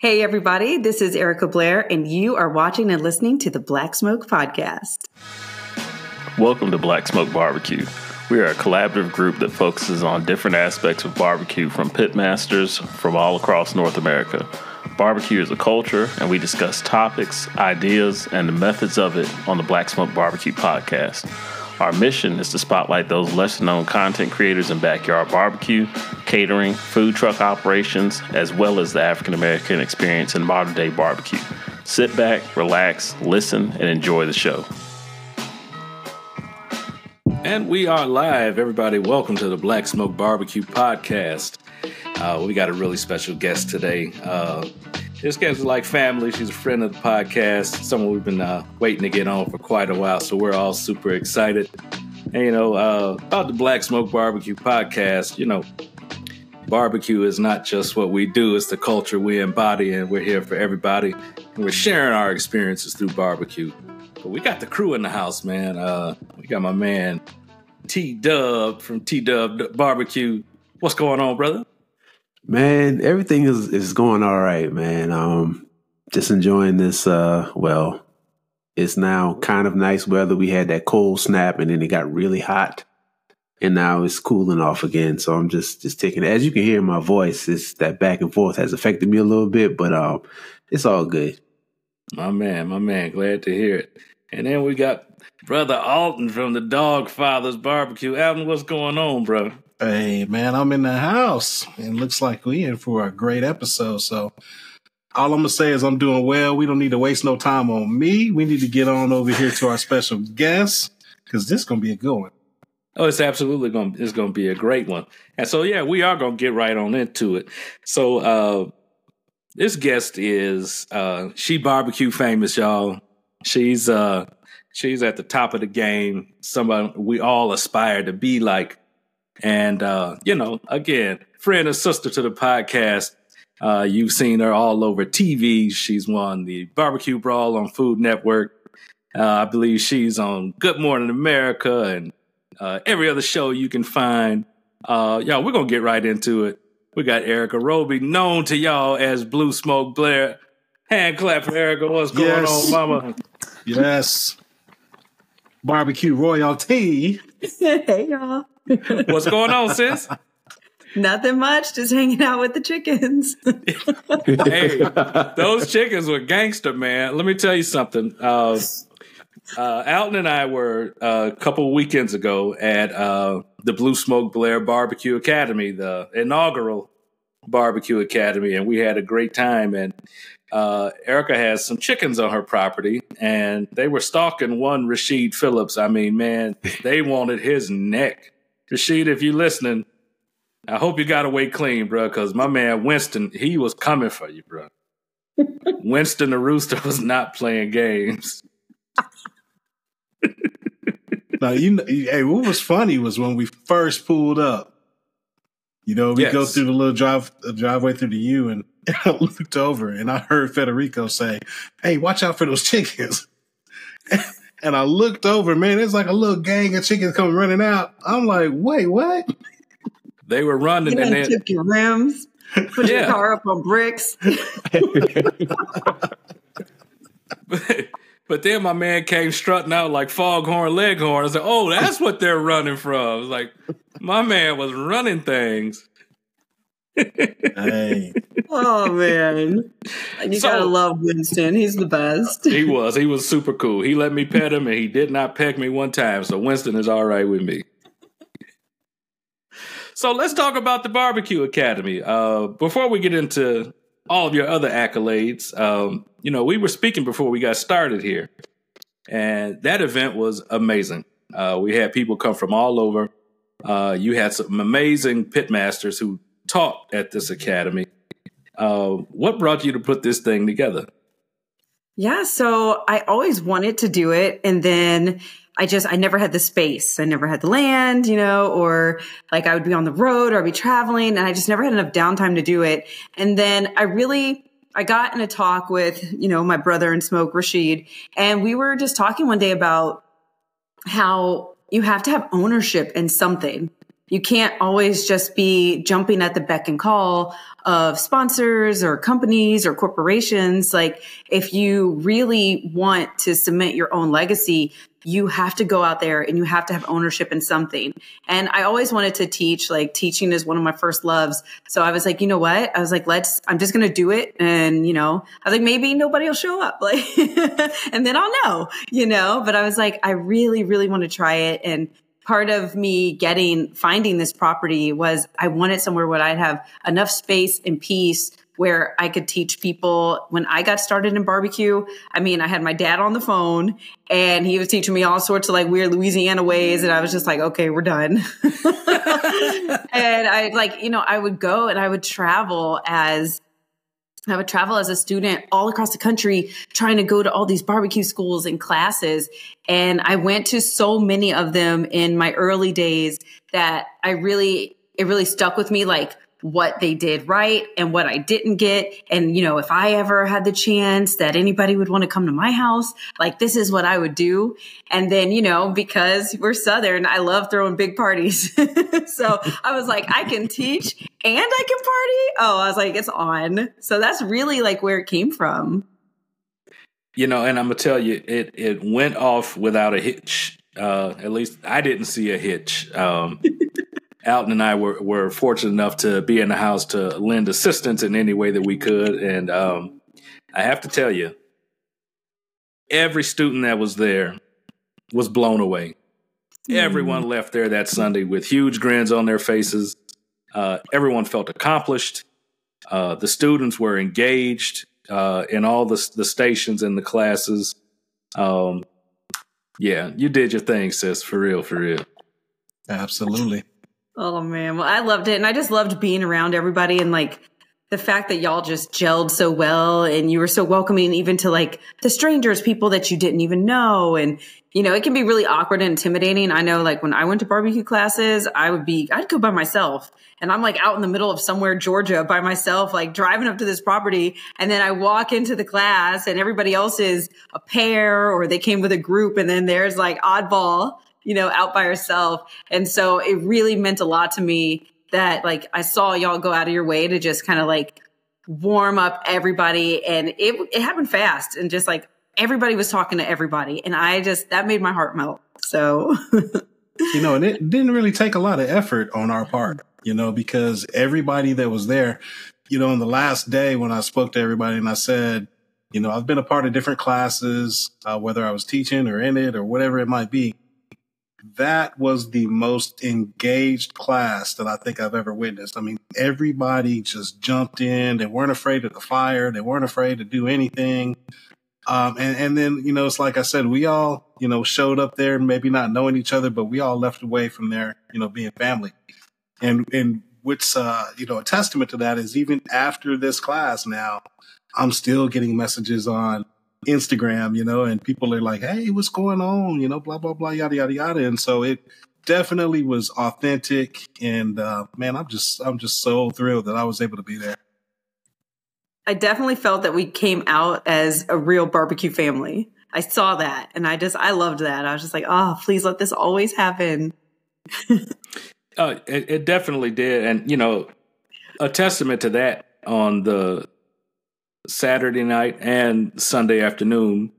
Hey, everybody, this is Erica Blaire, and you are watching and listening to the Black Smoke Podcast. Welcome to Black Smoke Barbecue. We are a collaborative group that focuses on different aspects of barbecue from pitmasters from all across North America. Barbecue is a culture, and we discuss topics, ideas, and the methods of it on the Black Smoke Barbecue Podcast. Our mission is to spotlight those lesser known content creators in backyard barbecue, catering, food truck operations, as well as the African American experience in modern day barbecue. Sit back, relax, listen, and enjoy the show. And we are live, everybody. Welcome to the Black Smoke Barbecue Podcast. Uh, we got a really special guest today. Uh, this is like family. She's a friend of the podcast, someone we've been uh, waiting to get on for quite a while. So we're all super excited. And, you know, uh, about the Black Smoke Barbecue podcast, you know, barbecue is not just what we do, it's the culture we embody, and we're here for everybody. And we're sharing our experiences through barbecue. But we got the crew in the house, man. Uh, we got my man T Dub from T Dub Barbecue. What's going on, brother? Man, everything is is going all right, man. Um, just enjoying this. Uh, well, it's now kind of nice weather. We had that cold snap, and then it got really hot, and now it's cooling off again. So I'm just just taking. As you can hear my voice, it's that back and forth has affected me a little bit, but um, it's all good. My man, my man, glad to hear it. And then we got brother Alton from the Dog Fathers Barbecue. Alton, what's going on, bro? Hey man, I'm in the house and looks like we in for a great episode. So all I'm gonna say is I'm doing well. We don't need to waste no time on me. We need to get on over here to our special guest because this is gonna be a good one. Oh, it's absolutely going it's going to be a great one. And so yeah, we are going to get right on into it. So uh this guest is uh she barbecue famous, y'all. She's uh she's at the top of the game. Somebody we all aspire to be like. And, uh, you know, again, friend and sister to the podcast. Uh, you've seen her all over TV. She's won the Barbecue Brawl on Food Network. Uh, I believe she's on Good Morning America and uh, every other show you can find. Uh, y'all, we're going to get right into it. We got Erica Roby, known to y'all as Blue Smoke Blaire. Hand clap for Erica. What's going Yes. on, mama? Yes. Barbecue royalty. hey, y'all. What's going on, sis? Nothing much, just hanging out with the chickens. hey, those chickens were gangster, man. Let me tell you something. Uh, uh, Alton and I were uh, a couple weekends ago at uh, the Blue Smoke Blaire Barbecue Academy, the inaugural barbecue academy, and we had a great time. And uh, Erica has some chickens on her property, and they were stalking one Rashid Phillips. I mean, man, they wanted his neck. Rashid, if you're listening, I hope you got away clean, bro, because my man Winston, he was coming for you, bro. Winston the Rooster was not playing games. Now you know, hey, what was funny was when we first pulled up. You know, we go through the little drive uh, driveway through the U, and I looked over and I heard Federico say, "Hey, watch out for those chickens." And I looked over, man, it's like a little gang of chickens coming running out. I'm like, "Wait, what?" They were You running and done then took your rims, put your car up on bricks. but then my man came strutting out like foghorn leghorn. I was like, oh, that's what they're running from. I was like, my man was running things. Hey, Oh, man. You So- gotta love Winston. He's the best. He was. He was super cool. He let me pet him and he did not peck me one time. So Winston is all right with me. So let's talk about the Barbecue Academy. Uh, before we get into all of your other accolades, um, you know, we were speaking before we got started here, and that event was amazing. Uh, we had people come from all over. Uh, you had some amazing pitmasters who taught at this academy. Uh, what brought you to put this thing together? Yeah, so I always wanted to do it. And then I just, I never had the space. I never had the land, you know, or like I would be on the road or I'd be traveling and I just never had enough downtime to do it. And then I really, I got in a talk with, you know, my brother and Smoke Rashid, and we were just talking one day about how you have to have ownership in something. You can't always just be jumping at the beck and call of sponsors or companies or corporations. Like if you really want to cement your own legacy, you have to go out there and you have to have ownership in something. And I always wanted to teach, like teaching is one of my first loves. So I was like, you know what? I was like, let's, I'm just going to do it. And, you know, I was like, maybe nobody will show up. Like, and then I'll know, you know, but I was like, I really, really want to try it. And part of me getting, finding this property was I wanted somewhere where I'd have enough space and peace where I could teach people when I got started in barbecue. I mean, I had my dad on the phone and he was teaching me all sorts of like weird Louisiana ways. And I was just like, okay, we're done. and I like, you know, I would go and I would travel as I would travel as a student all across the country trying to go to all these barbecue schools and classes. And I went to so many of them in my early days that I really, it really stuck with me. Like, what they did right and what I didn't get. And, you know, if I ever had the chance that anybody would want to come to my house, like this is what I would do. And then, you know, because we're Southern, I love throwing big parties. so I was like, I can teach and I can party. Oh, I was like, it's on. So that's really like where it came from. You know, and I'm gonna tell you, it it went off without a hitch. Uh, at least I didn't see a hitch. Um, Alton and I were, were fortunate enough to be in the house to lend assistance in any way that we could. And um, I have to tell you, every student that was there was blown away. Mm. Everyone left there that Sunday with huge grins on their faces. Uh, everyone felt accomplished. Uh, the students were engaged uh, in all the, the stations and the classes. Um, yeah, you did your thing, sis. For real, for real. Absolutely. Oh man, well I loved it, and I just loved being around everybody, and like the fact that y'all just gelled so well, and you were so welcoming, even to like the strangers, people that you didn't even know, and you know it can be really awkward and intimidating. I know, like when I went to barbecue classes, I would be I'd go by myself, and I'm like out in the middle of somewhere Georgia by myself, like driving up to this property, and then I walk into the class, and everybody else is a pair or they came with a group, and then there's like oddball you know, out by herself. And so it really meant a lot to me that like I saw y'all go out of your way to just kind of like warm up everybody and it it happened fast and just like everybody was talking to everybody and I just that made my heart melt. So you know, and it didn't really take a lot of effort on our part, you know, because everybody that was there, you know, on the last day when I spoke to everybody and I said, you know, I've been a part of different classes, uh, whether I was teaching or in it or whatever it might be that was the most engaged class that I think I've ever witnessed. I mean, everybody just jumped in. They weren't afraid of the fire. They weren't afraid to do anything. Um, and, and then, you know, it's like I said, we all, you know, showed up there, maybe not knowing each other, but we all left away from there, you know, being family. And, and which, uh, you know, a testament to that is even after this class now, I'm still getting messages on, Instagram, you know, and people are like, Hey, what's going on? You know, blah, blah, blah, yada, yada, yada. And so it definitely was authentic. And, uh, man, I'm just, I'm just so thrilled that I was able to be there. I definitely felt that we came out as a real barbecue family. I saw that and I just, I loved that. I was just like, oh, please let this always happen. uh, it, it definitely did. And, you know, a testament to that on the Saturday night and Sunday afternoon.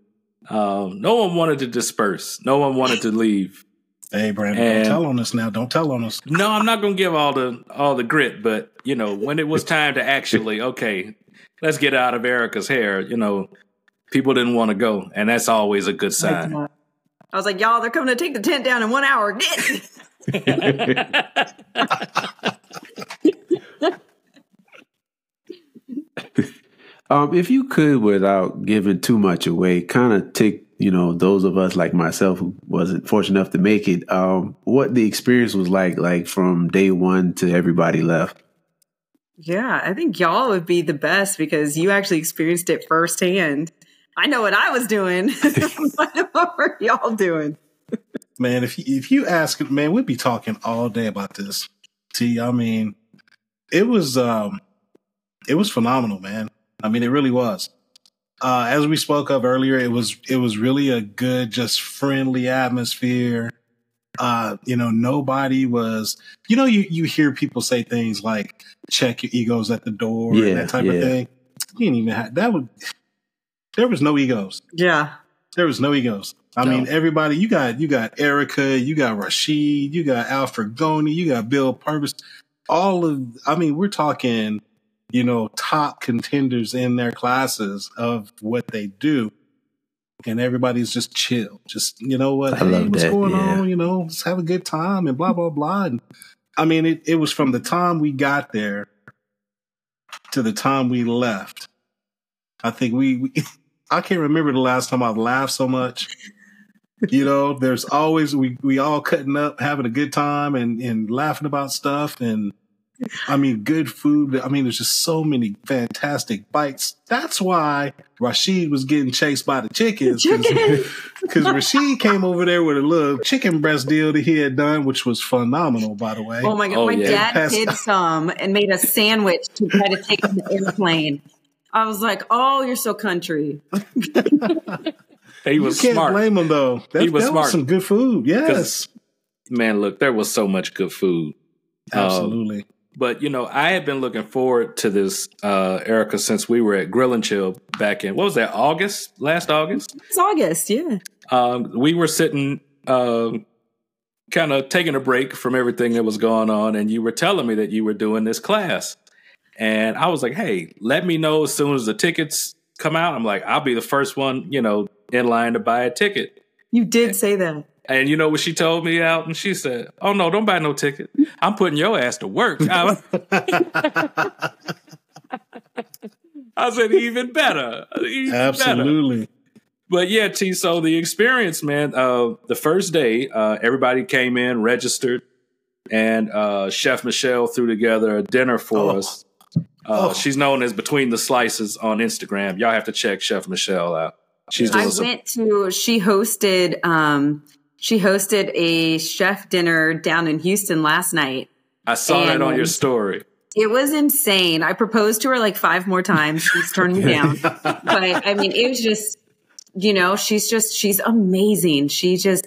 Um, no one wanted to disperse. No one wanted to leave. Hey, Brandon, and, don't tell on us now. Don't tell on us. No, I'm not going to give all the all the grit, but you know, when it was time to actually, okay, let's get out of Erica's hair. You know, people didn't want to go, and that's always a good sign. I was like, y'all, they're coming to take the tent down in one hour. Um, if you could, without giving too much away, kind of take you know those of us like myself who wasn't fortunate enough to make it, um, what the experience was like, like from day one to everybody left. Yeah, I think y'all would be the best because you actually experienced it firsthand. I know what I was doing. what were y'all doing? Man, if you, if you ask, man, we'd be talking all day about this. See, I mean, it was um, it was phenomenal, man. I mean, it really was. Uh, as we spoke of earlier, it was it was really a good, just friendly atmosphere. Uh, you know, nobody was, you know, you, you hear people say things like check your egos at the door Yeah, and that type yeah. of thing. You didn't even have that would there was no egos. Yeah. There was no egos. I No. mean, everybody you got you got Erica, you got Rashid, you got Al Frugoni, you got Bill Purvis. All of I mean, we're talking, you know, top contenders in their classes of what they do. And everybody's just chill. Just you know what, I hey, what's that, going yeah. on? You know, let's have a good time and blah blah blah. And I mean, it, it was from the time we got there to the time we left. I think we, we I can't remember the last time I laughed so much. You know, there's always we we all cutting up, having a good time and and laughing about stuff and I mean good food. I mean there's just so many fantastic bites. That's why Rashid was getting chased by the chickens. 'cause- Because Rashid came over there with a little chicken breast deal that he had done, which was phenomenal, by the way. Oh my god, Oh, my yeah. dad Pass- hid some and made a sandwich to try to take on the airplane. I was like, "Oh, you're so country." He you was can't smart. blame him though. That, He was that smart. some good food. Yes, Man, look, there was so much good food. Um, absolutely. But you know, I had been looking forward to this, uh, Erica, since we were at Grill and Chill back in what was that August? Last August, It's August, yeah. um, we were sitting, um, kind of taking a break from everything that was going on, and you were telling me that you were doing this class, and I was like, "Hey, let me know as soon as the tickets come out." I'm like, "I'll be the first one, you know, in line to buy a ticket." You did say that. And you know what she told me out? And she said, Oh, no, don't buy no ticket. I'm putting your ass to work. I, I said, Even better. Even better. Absolutely. But yeah, T, so the experience, man, uh, the first day, uh, everybody came in, registered, and uh, Chef Michelle threw together a dinner for Oh. us. Uh, Oh. She's known as Between the Slices on Instagram. Y'all have to check Chef Michelle out. She's doing I went to she hosted um she hosted a chef dinner down in Houston last night. I saw that on your story. It was insane. I proposed to her like five more times. She's turned me down. But I mean, it was just, you know, she's just, she's amazing. She just,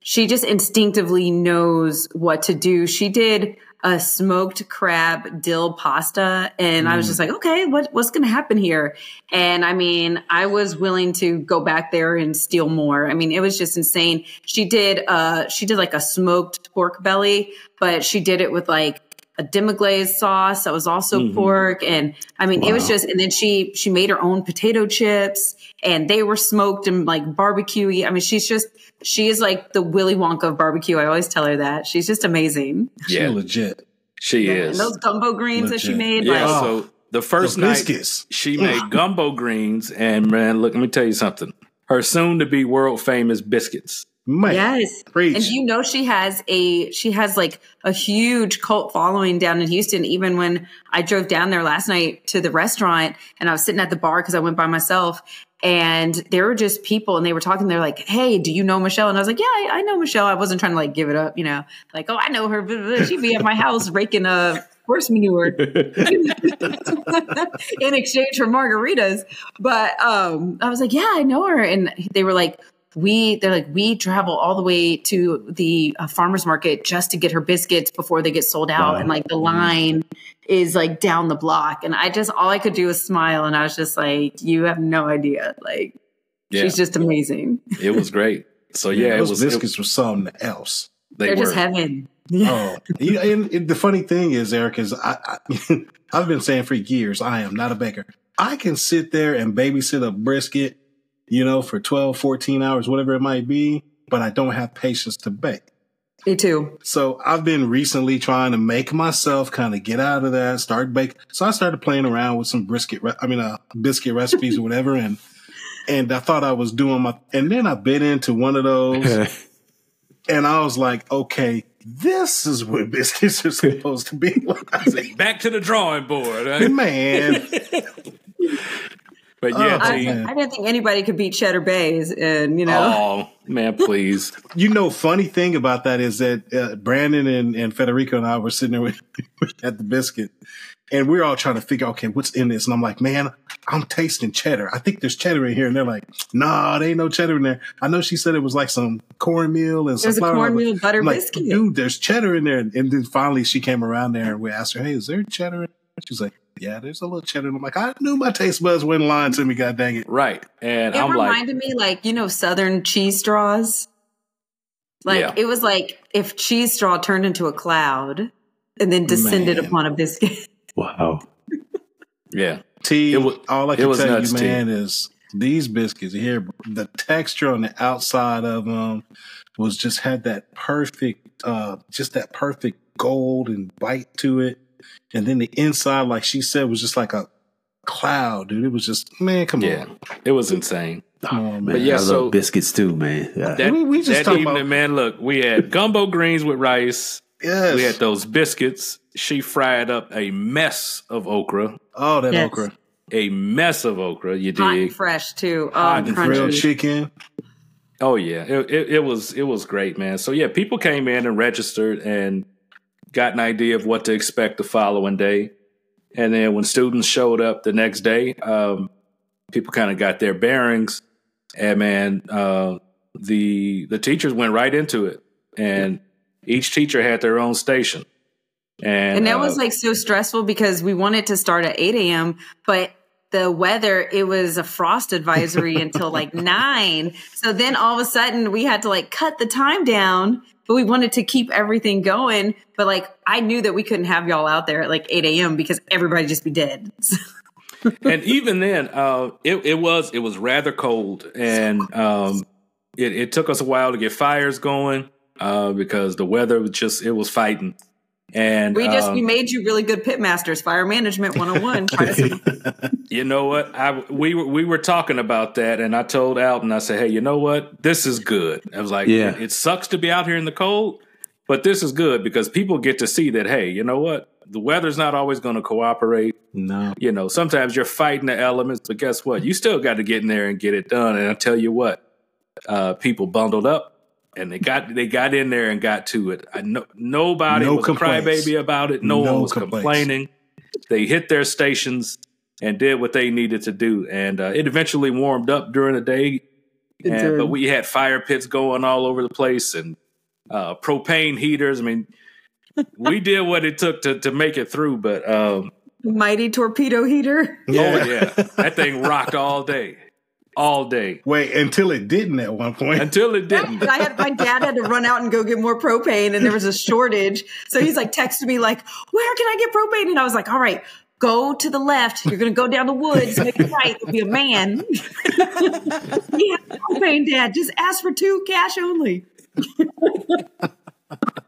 she just instinctively knows what to do. She did a smoked crab dill pasta and I was just like, okay, what, what's going to happen here? And I mean, I was willing to go back there and steal more. I mean, it was just insane. She did, uh, she did like a smoked pork belly, but she did it with like, a demi-glaze sauce that was also Mhm. pork and i mean it was just and then she she made her own potato chips and they were smoked and like barbecue i mean she's just she is like the willy wonka of barbecue i always tell her that she's just amazing She Yeah. legit. She Yeah, is. and those gumbo greens that she made Yeah, like Oh. so the first Those night she made gumbo greens, and man, look, let me tell you something. Her soon to be world famous biscuits. Man, yes preach. and you know she has a she has like a huge cult following down in houston even when i drove down there last night to the restaurant and i was sitting at the bar because i went by myself and there were just people and they were talking they're like hey do you know michelle and i was like yeah i, I know michelle i wasn't trying to like give it up you know like oh i know her she'd be at my house raking uh horse manure in exchange for margaritas. But um, I was like, yeah, I know her. And they were like, we, they're like, we travel all the way to the uh, farmer's market just to get her biscuits before they get sold out. Wow. And like the line is like down the block. And I just, all I could do was smile. And I was just like, you have no idea. Like, Yeah, she's just amazing. it was great. So yeah, it those was. it- biscuits were something else. they They're were. just heaven. Oh, you- and, and the funny thing is, Eric, is I, I I've been saying for years, I am not a baker. I can sit there and babysit a brisket, you know, for 12, 14 hours, whatever it might be, but I don't have patience to bake. Me too. So I've been recently trying to make myself kind of get out of that, start bake. So I started playing around with some brisket, re- I mean, uh, biscuit recipes or whatever. And, and I thought I was doing my, and then I bit into one of those and I was like, okay, this is what biscuits are supposed to be like. Back to the drawing board. huh? Man, But yeah, Oh, I, T. man. I didn't think anybody could beat Cheddar Bays, and you know, Oh man, please. You know, funny thing about that is that uh, Brandon and, and Federico and I were sitting there with, at the biscuit, and we are all trying to figure, out, okay, what's in this? And I'm like, man, I'm tasting cheddar. I think there's cheddar in here, and they're like, nah, there ain't no cheddar in there. I know she said it was like some cornmeal and some there's a flour. cornmeal butter I'm like, biscuit. dude, there's cheddar in there. And then finally, she came around there, and we asked her, hey, is there cheddar? in there? She's like, yeah, there's a little cheddar. And I'm like, I knew my taste buds weren't lying to me. God dang it. Right. And it I'm like, reminded me like you know Southern cheese straws. Like Yeah. it was like if cheese straw turned into a cloud and then descended Man. upon a biscuit. Wow. yeah. T, It wa- all I it can was tell you, T. man, is these biscuits here, the texture on the outside of them was just had that perfect, uh, just that perfect golden bite to it. And then the inside, like she said, was just like a cloud, dude. It was just, man, come Yeah. on. It was insane. Come on, Man, man. yeah, I so- love biscuits too, man. Yeah. That, We- we just that evening, about- man, look, we had gumbo greens with rice. Yes. We had those biscuits. She fried up a mess of okra. oh, that Yes. okra. A mess of okra, you Hot and dig? fresh too. Oh, Hot um, and Grilled chicken. Oh yeah, it, it, it was it was great, man. So yeah, people came in and registered and got an idea of what to expect the following day, and then when students showed up the next day, um, people kind of got their bearings, and man, uh, the the teachers went right into it, and each teacher had their own station, and And that uh, was like so stressful because we wanted to start at 8 a.m., but the weather, it was a frost advisory until like nine. So then all of a sudden we had to like cut the time down, but we wanted to keep everything going. But like I knew that we couldn't have y'all out there at like 8 a.m. because everybody just be dead. and even then, uh, it, it was it was rather cold, and um, it, it took us a while to get fires going uh, because the weather was just it was fighting. And we just, um, we made you really good pit masters, fire management 101. Try to- you know what I we were we were talking about that, and I told Alton I said, hey, you know what, this is good. I was like, Yeah. it, it sucks to be out here in the cold, but this is good because people get to see that hey, you know what, the weather's not always going to cooperate. No. you know, sometimes you're fighting the elements, but guess what? You still got to get in there and get it done. And I tell you what, uh, people bundled up and they got they got in there and got to it. I no, nobody No was a crybaby about it. No, No one was complaints. complaining. They hit their stations and did what they needed to do, and uh, it eventually warmed up during the day. And, but we had fire pits going all over the place and uh, propane heaters. I mean, we did what it took to to make it through, but. Um, Mighty torpedo heater. Oh yeah, that thing rocked all day, all day Wait, until it didn't at one point. until it didn't. I had my dad had to run out and go get more propane, and there was a shortage. So he's like texting me like, "Where can I get propane?" And I was like, "All right, go to the left. You're gonna go down the woods, make a right. There'll be a man." yeah, propane, Dad. Just ask for two, cash only.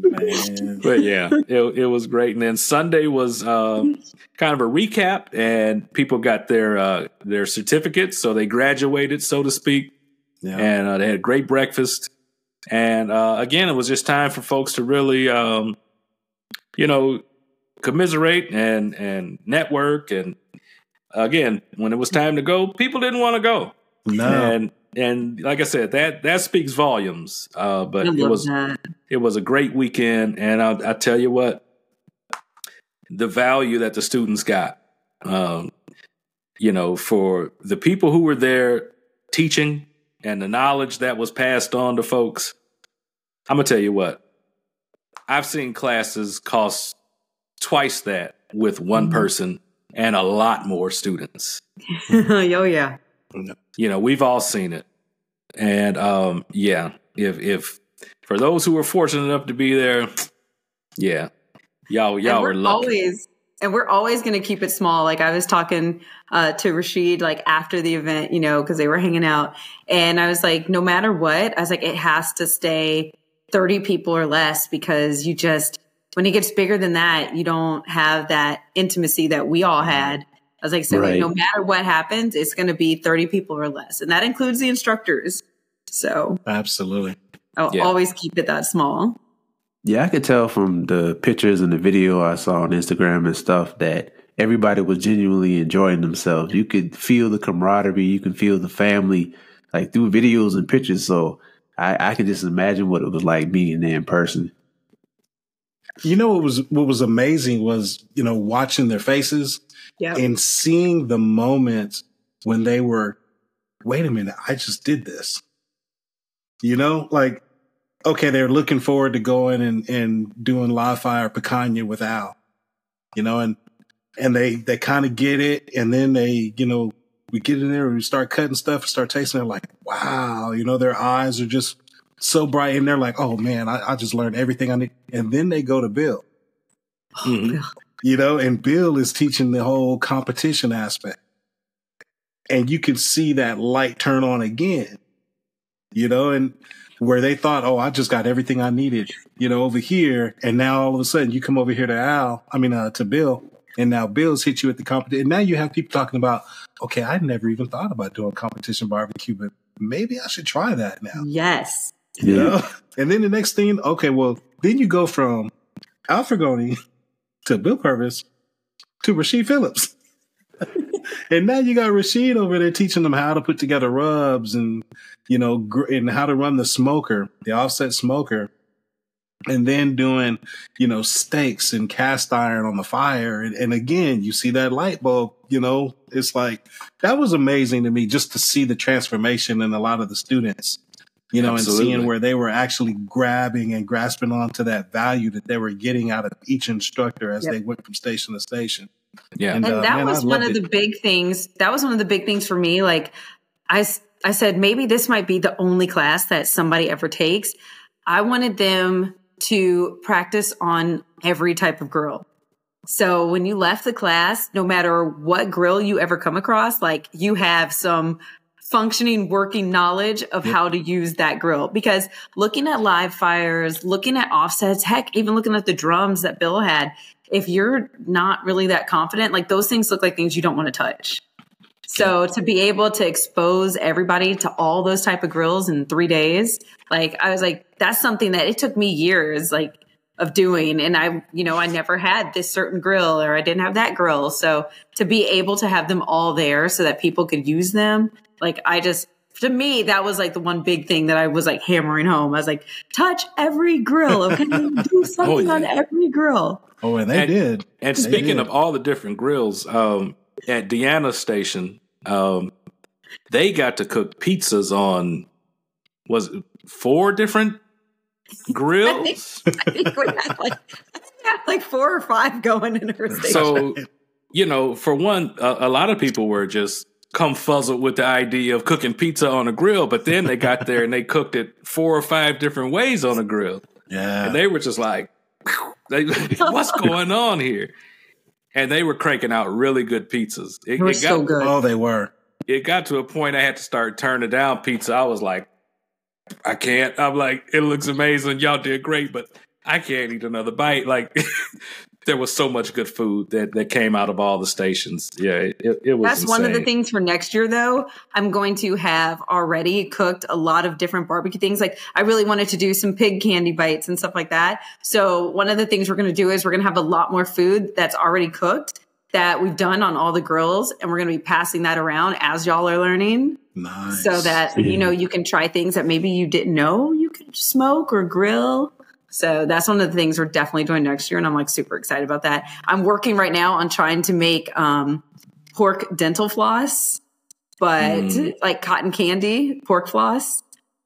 Man. But yeah, it, it was great. And then Sunday was uh, kind of a recap, and people got their uh, their certificates, so they graduated, so to speak, Yeah. and uh, they had a great breakfast. And uh, again, it was just time for folks to really, um, you know, commiserate and and network. And again, when it was time to go, people didn't want to go. no. and and like I said, that that speaks volumes. Uh, but it was that. it was a great weekend, and I, I tell you what, the value that the students got, um, you know, for the people who were there teaching and the knowledge that was passed on to folks. I'm gonna tell you what, I've seen classes cost twice that with one person and a lot more students oh yeah. You know we've all seen it. And um yeah if if for those who were fortunate enough to be there yeah. Y'all y'all were we're lucky. always and we're always going to keep it small. Like i was talking uh, to rashid like after the event you know because they were hanging out. And i was like no matter what i was like it has to stay 30 people or less because you just when it gets bigger than that you don't have that intimacy that we all had i was like so like, no matter what happens it's going to be 30 people or less and that includes the instructors so Absolutely. i'll Yeah. always keep it that small Yeah, I could tell from the pictures and the video I saw on Instagram and stuff that everybody was genuinely enjoying themselves. You could feel the camaraderie, you can feel the family, like through videos and pictures. So I, I can just imagine what it was like being there in person. You know what was what was amazing was you know watching their faces Yeah. and seeing the moments when they were, wait a minute, I just did this. You know, like okay, they're looking forward to going and and doing live fire picanha with Al. You know, and and they they kind of get it, and then they you know we get in there and we start cutting stuff and start tasting. They're like, wow, you know, their eyes are just so bright, and they're like, oh man, I, I just learned everything I need. And then they go to Bill Mhm. You know, and Bill is teaching the whole competition aspect. And you can see that light turn on again, you know, and where they thought, oh, I just got everything I needed, you know, over here. And now all of a sudden you come over here to Al, I mean, uh, to Bill, and now Bill's hit you at the competition. And now you have people talking about, okay, I never even thought about doing competition barbecue, but maybe I should try that now. Yes. You know? And then the next thing, okay, well, then you go from Al Frugoni to Bill Purvis to Rasheed Phillips. and now you got Rasheed over there teaching them how to put together rubs and, you know, gr- and how to run the smoker, the offset smoker. And then doing, you know, steaks and cast iron on the fire. And, and again, you see that light bulb, you know, it's like, that was amazing to me just to see the transformation in a lot of the students you know, Absolutely. and seeing where they were actually grabbing and grasping onto that value that they were getting out of each instructor as Yep. they went from station to station. Yeah. And, and uh, that man, I was one of it. the big things that was one of the big things for me like I, I said maybe this might be the only class that somebody ever takes i wanted them to practice on every type of grill so when you left the class no matter what grill you ever come across like you have some functioning working knowledge of how to use that grill because looking at live fires looking at offsets heck even looking at the drums that bill had if you're not really that confident, like those things look like things you don't want to touch. So to be able to expose everybody to all those type of grills in three days, like I was like, that's something that it took me years, like of doing. And I, you know, I never had this certain grill or I didn't have that grill. So to be able to have them all there so that people could use them, like I just, to me, that was like the one big thing that I was like hammering home. I was like, touch every grill, okay? Do something yeah. on every grill. Oh, and they And- did. And They speaking did. of all the different grills, um, at Deanna Station, um, they got to cook pizzas on was it four different grills. I think we had like, I think we had like four or five going in her station. so, you know, for one, a, a lot of people were just confuzzled with the idea of cooking pizza on a grill, but then they got there and they cooked it four or five different ways on a grill. Yeah. And they were just like, they, what's going on here? And they were cranking out really good pizzas. It, They were it got, so good. oh, they were. It got to a point I had to start turning down pizza. I was like, I can't. I'm like, it looks amazing. Y'all did great, but I can't eat another bite. Like, there was so much good food that, that came out of all the stations. Yeah, it, it, it was. That's one of the things for next year, though. I'm going to have already cooked a lot of different barbecue things. Like, I really wanted to do some pig candy bites and stuff like that. So, one of the things we're going to do is we're going to have a lot more food that's already cooked that we've done on all the grills. And we're going to be passing that around as y'all are learning Nice. so that, you know, you can try things that maybe you didn't know you could smoke or grill. So that's one of the things we're definitely doing next year. And I'm like super excited about that. I'm working right now on trying to make um, pork dental floss, but Mm. like cotton candy, pork floss.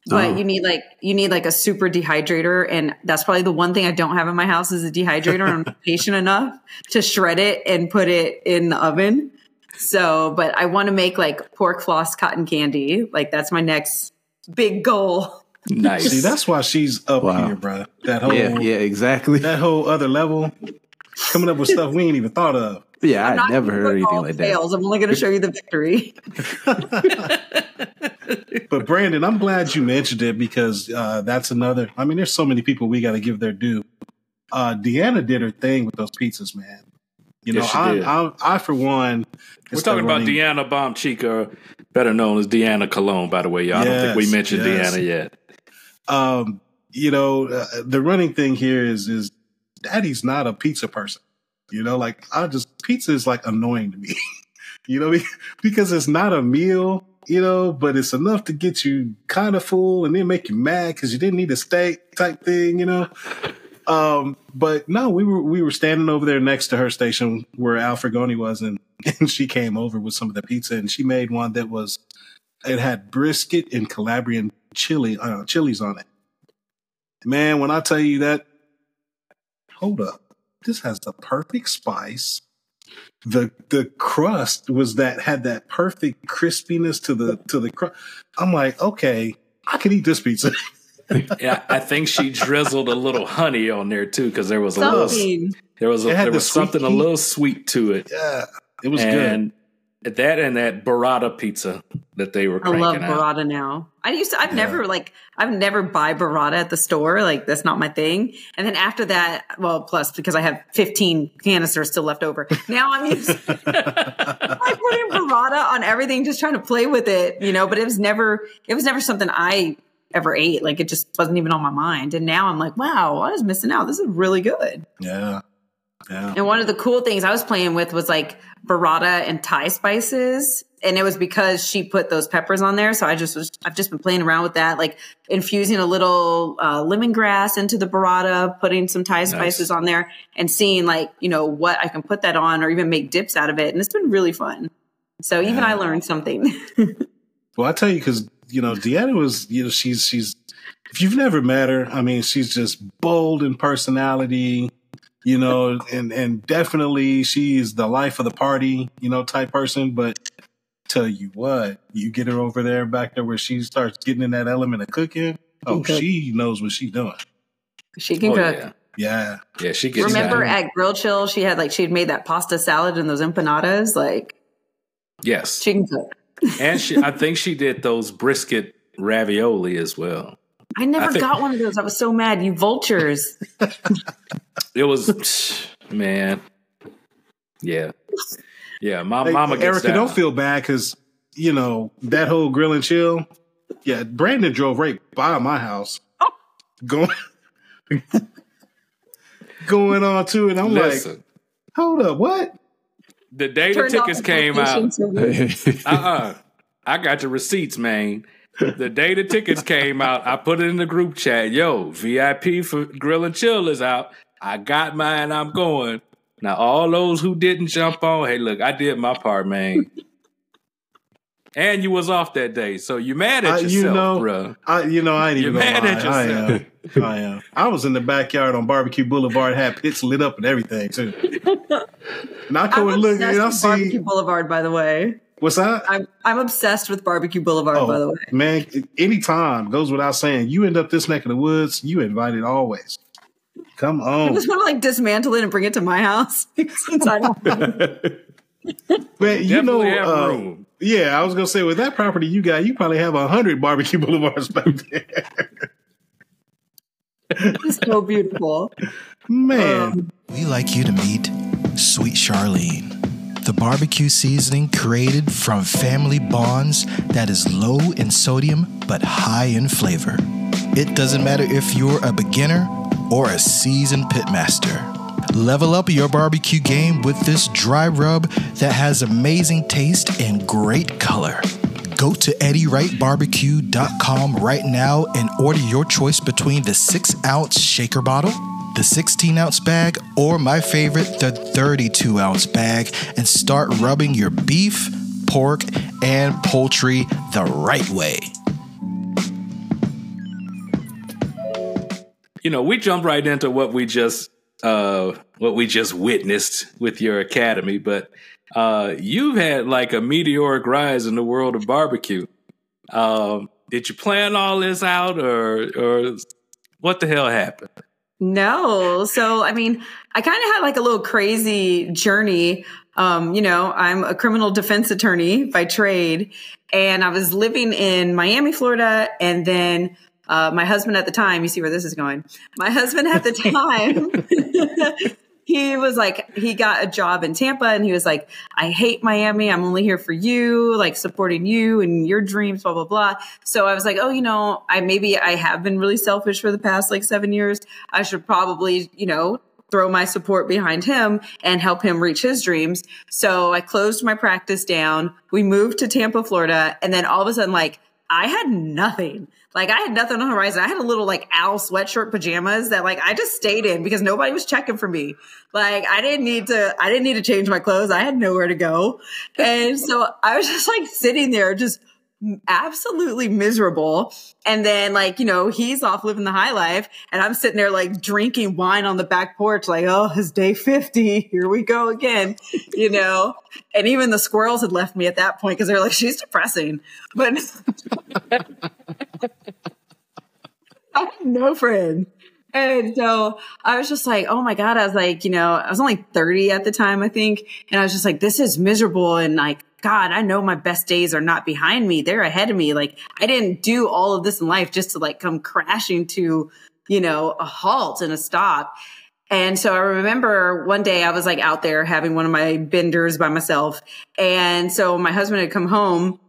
But Oh. you need like you need like a super dehydrator, and that's probably the one thing I don't have in my house is a dehydrator. I'm patient enough to shred it and put it in the oven. So, but I want to make like pork floss cotton candy. Like that's my next big goal. Nice. See, that's why she's up Wow. here, bro. That whole Yeah, yeah, exactly. that whole other level, coming up with stuff we ain't even thought of. Yeah, I'm I not never heard anything like the that. fails. I'm only going to show you the victory. But Brandon, I'm glad you mentioned it because uh, that's another. I mean, there's so many people we got to give their due. Uh, Deanna did her thing with those pizzas, man. You know, Yes, she I, did. I, I for one, We're talking about Deanna Bombchica, better known as Deanna Colón, by the way, y'all. I don't think we mentioned yes. Deanna yet. Um, you know, uh, the running thing here is is Daddy's not a pizza person. You know, like I just pizza is like annoying to me. you know, because it's not a meal, you know, but it's enough to get you kind of full and then make you mad because you didn't eat a steak type thing, you know. Um, but no, we were we were standing over there next to her station where Al Frugoni was, and, and she came over with some of the pizza, and she made one that was it had brisket and Calabrian chili uh, chilies on it. Man, when I tell you that, hold up, this has the perfect spice. The the crust was that had that perfect crispiness to the to the crust. I'm like, okay, I could eat this pizza. yeah, I think she drizzled a little honey on there too, because there was a little there was a, there the was something a little sweet to it. yeah, it was good. And that and that burrata pizza that they were I love cranking out. burrata now. I used to. I've never like. I've never buy burrata at the store. Like that's not my thing. And then after that, well, plus because I have 15 canisters still left over. Now I'm used. I put in burrata on everything, just trying to play with it, you know. But it was never. It was never something I ever ate. Like it just wasn't even on my mind. And now I'm like, wow, I was missing out. This is really good. yeah, yeah. And one of the cool things I was playing with was like burrata and Thai spices. And it was because she put those peppers on there. So I just was, I've just been playing around with that, like infusing a little uh, lemongrass into the burrata, putting some Thai spices on there and seeing like, you know, what I can put that on or even make dips out of it. And it's been really fun. So even I learned something. Well, I tell you, because you know, Deanna was, you know, she's she's. If you've never met her, I mean, she's just bold in personality, you know, and and definitely she's the life of the party, you know, type person. But tell you what, you get her over there back there where she starts getting in that element of cooking. Oh, Okay. she knows what she's doing. she can Oh, cook. yeah. Yeah, yeah, she gets Remember that. at Grill Chill, she had like, she had made that pasta salad and those empanadas. Like Yes, she can cook. and she, I think she did those brisket ravioli as well. I never I think- got one of those. I was so mad. You vultures. It was man, yeah, yeah. My Hey, mama gets Erica, down. don't feel bad because you know that whole grill and chill. Yeah, Brandon drove right by my house, going going on to it. I'm like, Listen, hold up, what? the day the tickets came out, location uh uh I got the receipts, man. The day the tickets came out, I put it in the group chat. Yo, VIP for Grill and Chill is out. I got mine. I'm going. Now, all those who didn't jump on, hey, look, I did my part, man. and you was off that day, so you mad at Uh, yourself, you know, bruh. I you know I ain't even You're gonna mad lie. at I yourself. am. I am. I was in the backyard on Barbecue Boulevard, had pits lit up and everything too. And I go and look, obsessed and I with Barbecue Boulevard, by the way. what's that? I'm I'm obsessed with Barbecue Boulevard, by the Oh way. man, anytime goes without saying. You end up this neck of the woods, you invited always. Come on. I on, just want to like dismantle it and bring it to my house since I don't. man. You know, have uh, room. yeah, I was gonna say with that property you got, you probably have a hundred barbecue boulevards back there. It's so beautiful. Man, We like you to meet Sweet Charlene, the barbecue seasoning created from family bonds that is low in sodium but high in flavor. It doesn't matter if you're a beginner or a seasoned pitmaster. Level up your barbecue game with this dry rub that has amazing taste and great color. Go to EddieWrightBarbecue.com right now and order your choice between the 6 ounce shaker bottle, the 16 ounce bag, or my favorite, the 32 ounce bag, and start rubbing your beef, pork, and poultry the right way. You know, we jump right into what we just uh what we just witnessed with your academy, but uh you've had like a meteoric rise in the world of barbecue. Um did you plan all this out or or what the hell happened? No. So, I mean, I kind of had like a little crazy journey. Um, you know, I'm a criminal defense attorney by trade, and I was living in Miami, Florida, and then uh, my husband at the time, you see where this is going. My husband at the time, he was like, he got a job in Tampa, and he was like, I hate Miami. I'm only here for you, like supporting you and your dreams, blah, blah, blah. So I was like, oh, you know, I maybe I have been really selfish for the past like seven years. I should probably, you know, throw my support behind him and help him reach his dreams. So I closed my practice down. We moved to Tampa, Florida. And then all of a sudden, like, I had nothing. Like I had nothing on the horizon. I had a little like owl sweatshirt pajamas that like I just stayed in because nobody was checking for me. Like I didn't need to I didn't need to change my clothes. I had nowhere to go. And so I was just like sitting there just absolutely miserable. And then like, you know, he's off living the high life and I'm sitting there like drinking wine on the back porch, like, oh, it's day 50. Here we go again, you know? And even the squirrels had left me at that point because they're like, she's depressing. But I have no friend. And so I was just like, oh my God. I was like, you know, I was only 30 at the time, I think. And I was just like, this is miserable. And like, God, I know my best days are not behind me. They're ahead of me. Like I didn't do all of this in life just to like come crashing to, you know, a halt and a stop. And so I remember one day I was like out there having one of my benders by myself. And so my husband had come home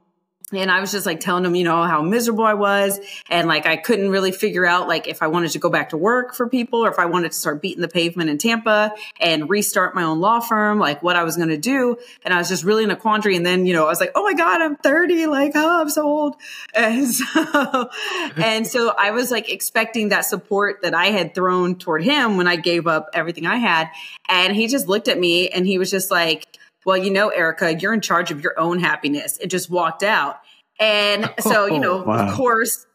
and I was just like telling him, you know, how miserable I was. And like, I couldn't really figure out like if I wanted to go back to work for people or if I wanted to start beating the pavement in Tampa and restart my own law firm, like what I was going to do. And I was just really in a quandary. And then, you know, I was like, oh my God, I'm 30. Like, oh, I'm so old. And so, and so I was like expecting that support that I had thrown toward him when I gave up everything I had. And he just looked at me and he was just like, well, you know, Erica, you're in charge of your own happiness. It just walked out. And so, you know, oh, wow. of course,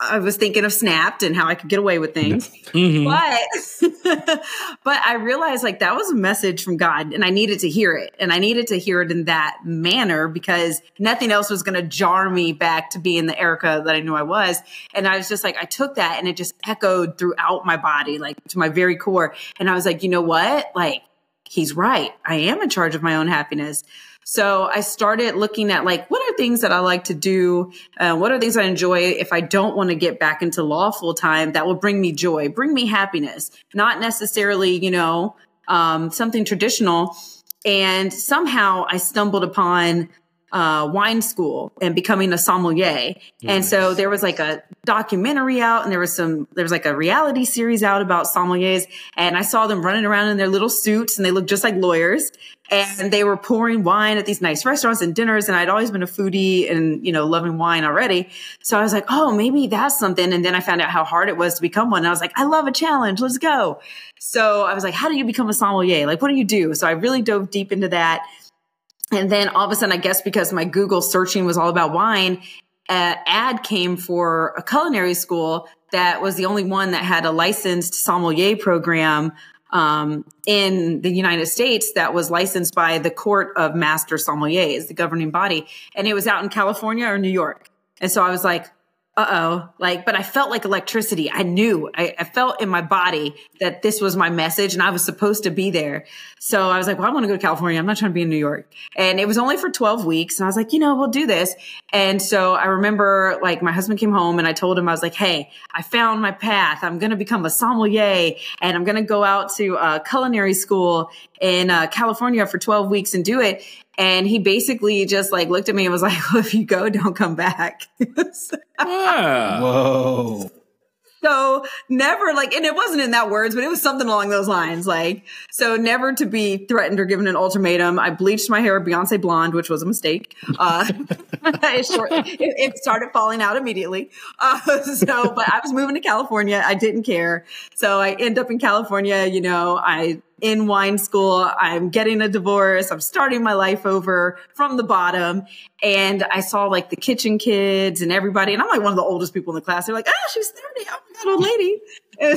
I was thinking of Snapped and how I could get away with things. Mm-hmm. But but I realized like that was a message from God and I needed to hear it. And I needed to hear it in that manner because nothing else was going to jar me back to being the Erica that I knew I was. And I was just like I took that and it just echoed throughout my body like to my very core. And I was like, "You know what? Like he's right. I am in charge of my own happiness. So I started looking at like, what are things that I like to do? Uh, what are things I enjoy if I don't want to get back into law full time that will bring me joy, bring me happiness, not necessarily, you know, um, something traditional. And somehow I stumbled upon uh, wine school and becoming a sommelier. And so there was like a documentary out and there was some, there was like a reality series out about sommeliers. And I saw them running around in their little suits and they looked just like lawyers. And they were pouring wine at these nice restaurants and dinners. And I'd always been a foodie and, you know, loving wine already. So I was like, oh, maybe that's something. And then I found out how hard it was to become one. And I was like, I love a challenge. Let's go. So I was like, how do you become a sommelier? Like, what do you do? So I really dove deep into that and then all of a sudden, I guess because my Google searching was all about wine, an ad came for a culinary school that was the only one that had a licensed sommelier program um, in the United States that was licensed by the Court of Master Sommeliers, the governing body. And it was out in California or New York. And so I was like, uh oh, like, but I felt like electricity. I knew, I, I, felt in my body that this was my message and I was supposed to be there. So I was like, well, I want to go to California. I'm not trying to be in New York. And it was only for 12 weeks. And I was like, you know, we'll do this. And so I remember like my husband came home and I told him, I was like, hey, I found my path. I'm going to become a sommelier and I'm going to go out to a culinary school in uh, California for 12 weeks and do it. And he basically just like looked at me and was like, well, if you go, don't come back. yeah. Whoa. So never like, and it wasn't in that words, but it was something along those lines. Like, so never to be threatened or given an ultimatum. I bleached my hair Beyonce blonde, which was a mistake. Uh, it, short, it, it, started falling out immediately. Uh, so, but I was moving to California. I didn't care. So I end up in California. You know, I in wine school. I'm getting a divorce. I'm starting my life over from the bottom. And I saw like the kitchen kids and everybody. And I'm like one of the oldest people in the class. They're like, oh, she's 30. Oh my God, old lady.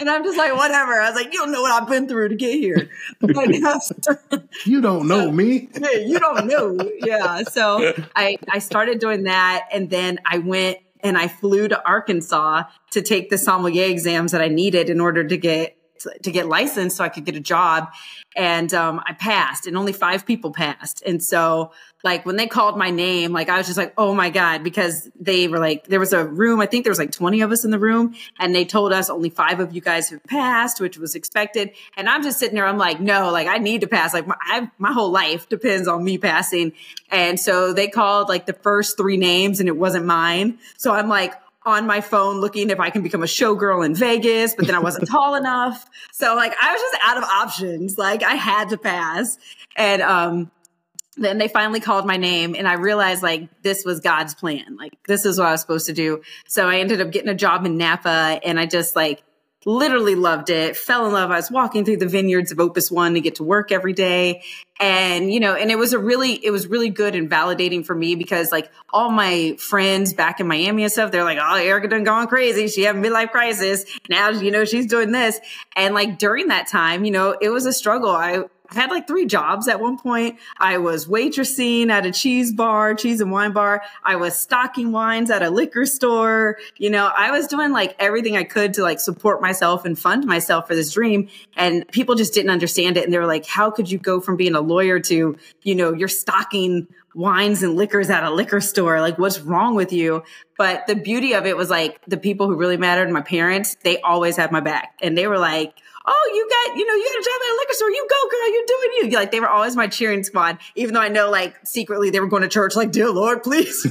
and I'm just like, whatever. I was like, you don't know what I've been through to get here. you don't know so, me. you don't know. Yeah. So I, I started doing that. And then I went and I flew to Arkansas to take the sommelier exams that I needed in order to get to get licensed so I could get a job. And um, I passed, and only five people passed. And so, like, when they called my name, like, I was just like, oh my God, because they were like, there was a room, I think there was like 20 of us in the room, and they told us only five of you guys have passed, which was expected. And I'm just sitting there, I'm like, no, like, I need to pass. Like, my, I, my whole life depends on me passing. And so they called like the first three names, and it wasn't mine. So I'm like, on my phone looking if I can become a showgirl in Vegas, but then I wasn't tall enough. So like I was just out of options. Like I had to pass. And um then they finally called my name and I realized like this was God's plan. Like this is what I was supposed to do. So I ended up getting a job in Napa and I just like literally loved it, fell in love. I was walking through the vineyards of Opus One to get to work every day. And, you know, and it was a really, it was really good and validating for me because like all my friends back in Miami and stuff, they're like, oh, Erica done gone crazy. She having midlife crisis. Now, you know, she's doing this. And like during that time, you know, it was a struggle. I, I had like three jobs at one point. I was waitressing at a cheese bar, cheese and wine bar. I was stocking wines at a liquor store. You know, I was doing like everything I could to like support myself and fund myself for this dream. And people just didn't understand it. And they were like, how could you go from being a lawyer to, you know, you're stocking wines and liquors at a liquor store? Like, what's wrong with you? But the beauty of it was like the people who really mattered, my parents, they always had my back. And they were like, oh, you got, you know, you got a job at a liquor store. You go, girl. You're doing you. Like they were always my cheering squad, even though I know like secretly they were going to church. Like, dear Lord, please.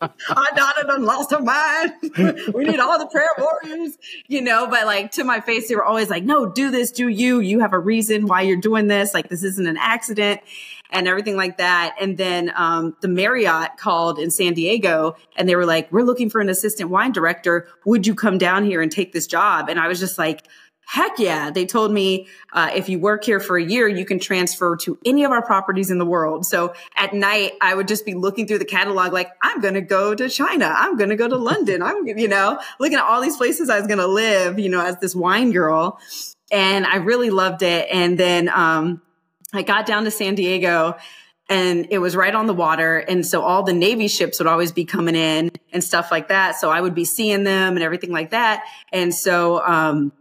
Our daughter done lost her mind. we need all the prayer warriors, you know. But like to my face, they were always like, no, do this, do you. You have a reason why you're doing this. Like this isn't an accident and everything like that. And then um, the Marriott called in San Diego and they were like, We're looking for an assistant wine director. Would you come down here and take this job? And I was just like, Heck yeah. They told me uh, if you work here for a year, you can transfer to any of our properties in the world. So at night, I would just be looking through the catalog like, I'm going to go to China. I'm going to go to London. I'm, you know, looking at all these places I was going to live, you know, as this wine girl. And I really loved it. And then um, I got down to San Diego and it was right on the water. And so all the Navy ships would always be coming in and stuff like that. So I would be seeing them and everything like that. And so, um,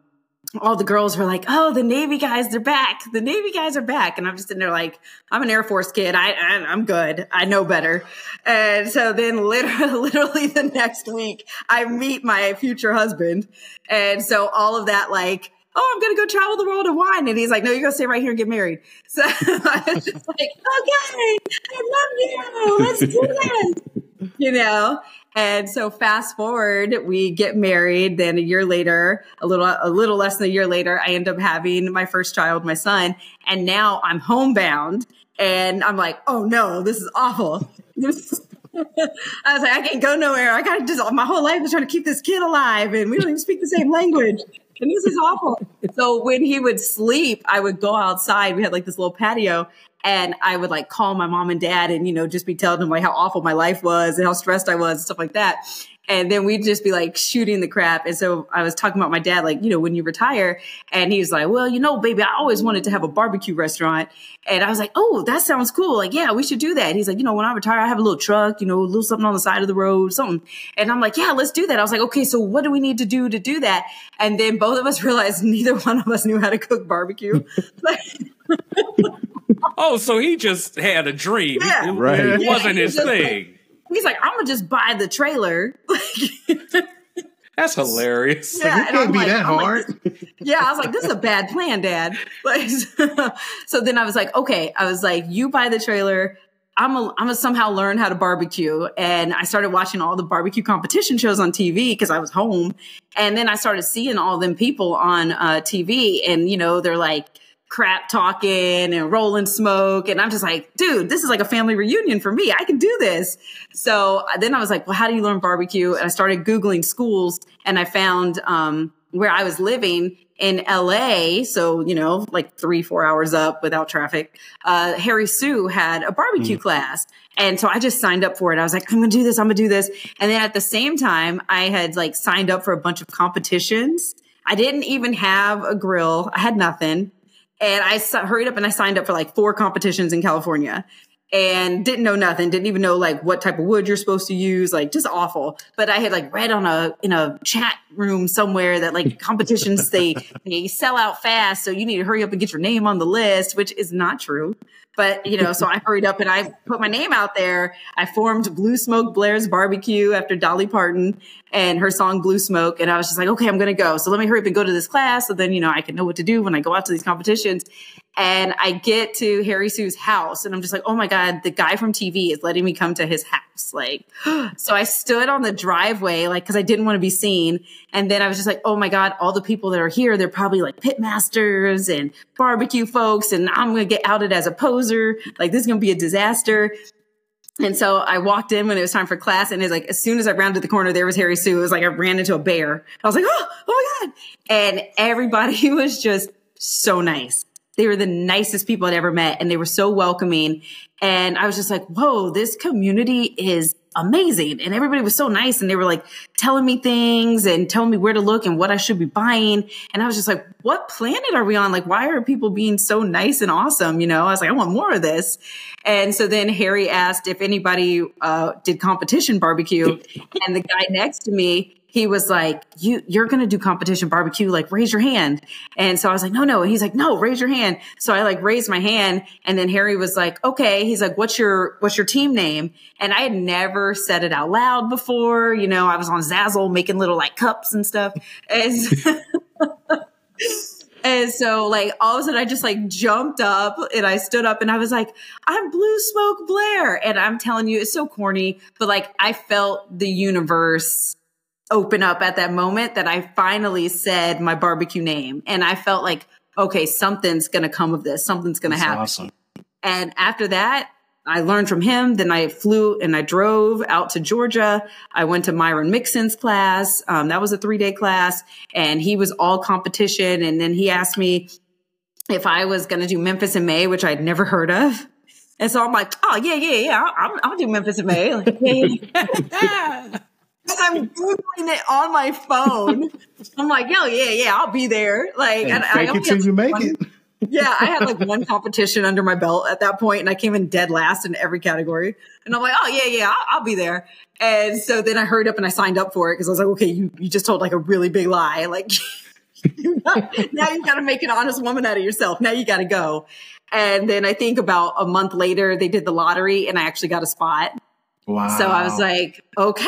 all the girls were like, "Oh, the Navy guys, they're back. The Navy guys are back." And I'm just sitting there like, "I'm an Air Force kid. I, I am good. I know better." And so then, literally, literally the next week, I meet my future husband, and so all of that like oh, I'm going to go travel the world of wine. And he's like, no, you're going to stay right here and get married. So I was just like, okay, I love you. Let's do this. you know? And so fast forward, we get married. Then a year later, a little, a little less than a year later, I end up having my first child, my son. And now I'm homebound and I'm like, oh no, this is awful. I was like, I can't go nowhere. I got to just, my whole life is trying to keep this kid alive and we don't even speak the same language and this is awful. so when he would sleep, I would go outside. We had like this little patio and I would like call my mom and dad and, you know, just be telling them like how awful my life was and how stressed I was and stuff like that. And then we'd just be like shooting the crap. And so I was talking about my dad, like, you know, when you retire. And he was like, well, you know, baby, I always wanted to have a barbecue restaurant. And I was like, oh, that sounds cool. Like, yeah, we should do that. he's like, you know, when I retire, I have a little truck, you know, a little something on the side of the road, something. And I'm like, yeah, let's do that. I was like, okay, so what do we need to do to do that? And then both of us realized neither one of us knew how to cook barbecue. oh, so he just had a dream. Yeah. Right. it wasn't Yeah, his he just- thing. He's like, I'm gonna just buy the trailer. That's hilarious. Yeah, it and can't I'm be like- that I'm like, hard. yeah, I was like, this is a bad plan, Dad. Like, so then I was like, okay, I was like, you buy the trailer. I'm a, I'm gonna somehow learn how to barbecue. And I started watching all the barbecue competition shows on TV because I was home. And then I started seeing all them people on uh, TV and, you know, they're like, crap talking and rolling smoke. And I'm just like, dude, this is like a family reunion for me. I can do this. So then I was like, well, how do you learn barbecue? And I started Googling schools and I found um, where I was living in LA. So, you know, like three, four hours up without traffic. Uh, Harry Soo had a barbecue class. And so I just signed up for it. I was like, I'm going to do this. I'm going to do this. And then at the same time, I had like signed up for a bunch of competitions. I didn't even have a grill. I had nothing and I hurried up and I signed up for like four competitions in California and didn't know nothing didn't even know like what type of wood you're supposed to use like just awful. But i had like read on a in a chat room somewhere that like competitions they they sell out fast so you need to hurry up and get your name on the list which is not true. But you know so i hurried up and i put my name out there. I formed blue smoke Blaire's barbecue after dolly parton and her song blue smoke and i was just like okay i'm gonna go. So let me hurry up and go to this class so then you know i can know what to do when i go out to these competitions And I get to Harry Soo's house and I'm just like, oh my God, the guy from TV is letting me come to his house. Like, so I stood on the driveway, like, cause I didn't want to be seen. And then I was just like, oh my God, all the people that are here, they're probably like pit masters and barbecue folks. And I'm going to get outed as a poser. Like, this is going to be a disaster. And so I walked in when it was time for class, and it's like as soon as I rounded the corner, there was Harry Soo. It was like I ran into a bear. I was like, oh, oh my god! And everybody was just so nice. They were the nicest people I'd ever met, and they were so welcoming. And I was just like, whoa, this community is amazing. And everybody was so nice. And they were like telling me things and telling me where to look and what I should be buying. And I was just like, what planet are we on? Like, why are people being so nice and awesome? You know, I was like, I want more of this. And so then Harry asked if anybody uh, did competition barbecue. and the guy next to me, he was like, "You you're gonna do competition barbecue? Like, raise your hand." And so I was like, "No, no." And he's like, "No, raise your hand." So I like raised my hand, and then Harry was like, "Okay." He's like, "What's your what's your team name?" And I had never said it out loud before. You know, I was on Zazzle making little like cups and stuff. And, and so like all of a sudden I just like jumped up and I stood up and I was like, I'm Blue Smoke Blaire. And I'm telling you, it's so corny, but like I felt the universe open up at that moment that I finally said my barbecue name. And I felt like, okay, something's going to come of this. Something's going to happen. Awesome. And after that, I learned from him. Then I flew and I drove out to Georgia. I went to Myron Mixon's class. Um, that was a three day class and he was all competition. And then he asked me if I was going to do Memphis in May, which I'd never heard of. And so I'm like, oh yeah, yeah, yeah, I'll, I'll do Memphis in May. Like, yeah. I'm googling it on my phone. I'm like, yo, yeah, yeah, I'll be there. Like, and, and fake I it till you make one, it. yeah, I had like one competition under my belt at that point, and I came in dead last in every category. And I'm like, oh yeah, yeah, I'll, I'll be there. And so then I hurried up and I signed up for it because I was like, okay, you you just told like a really big lie, like. now you got to make an honest woman out of yourself. Now you got to go. And then I think about a month later, they did the lottery and I actually got a spot. Wow. So I was like, okay.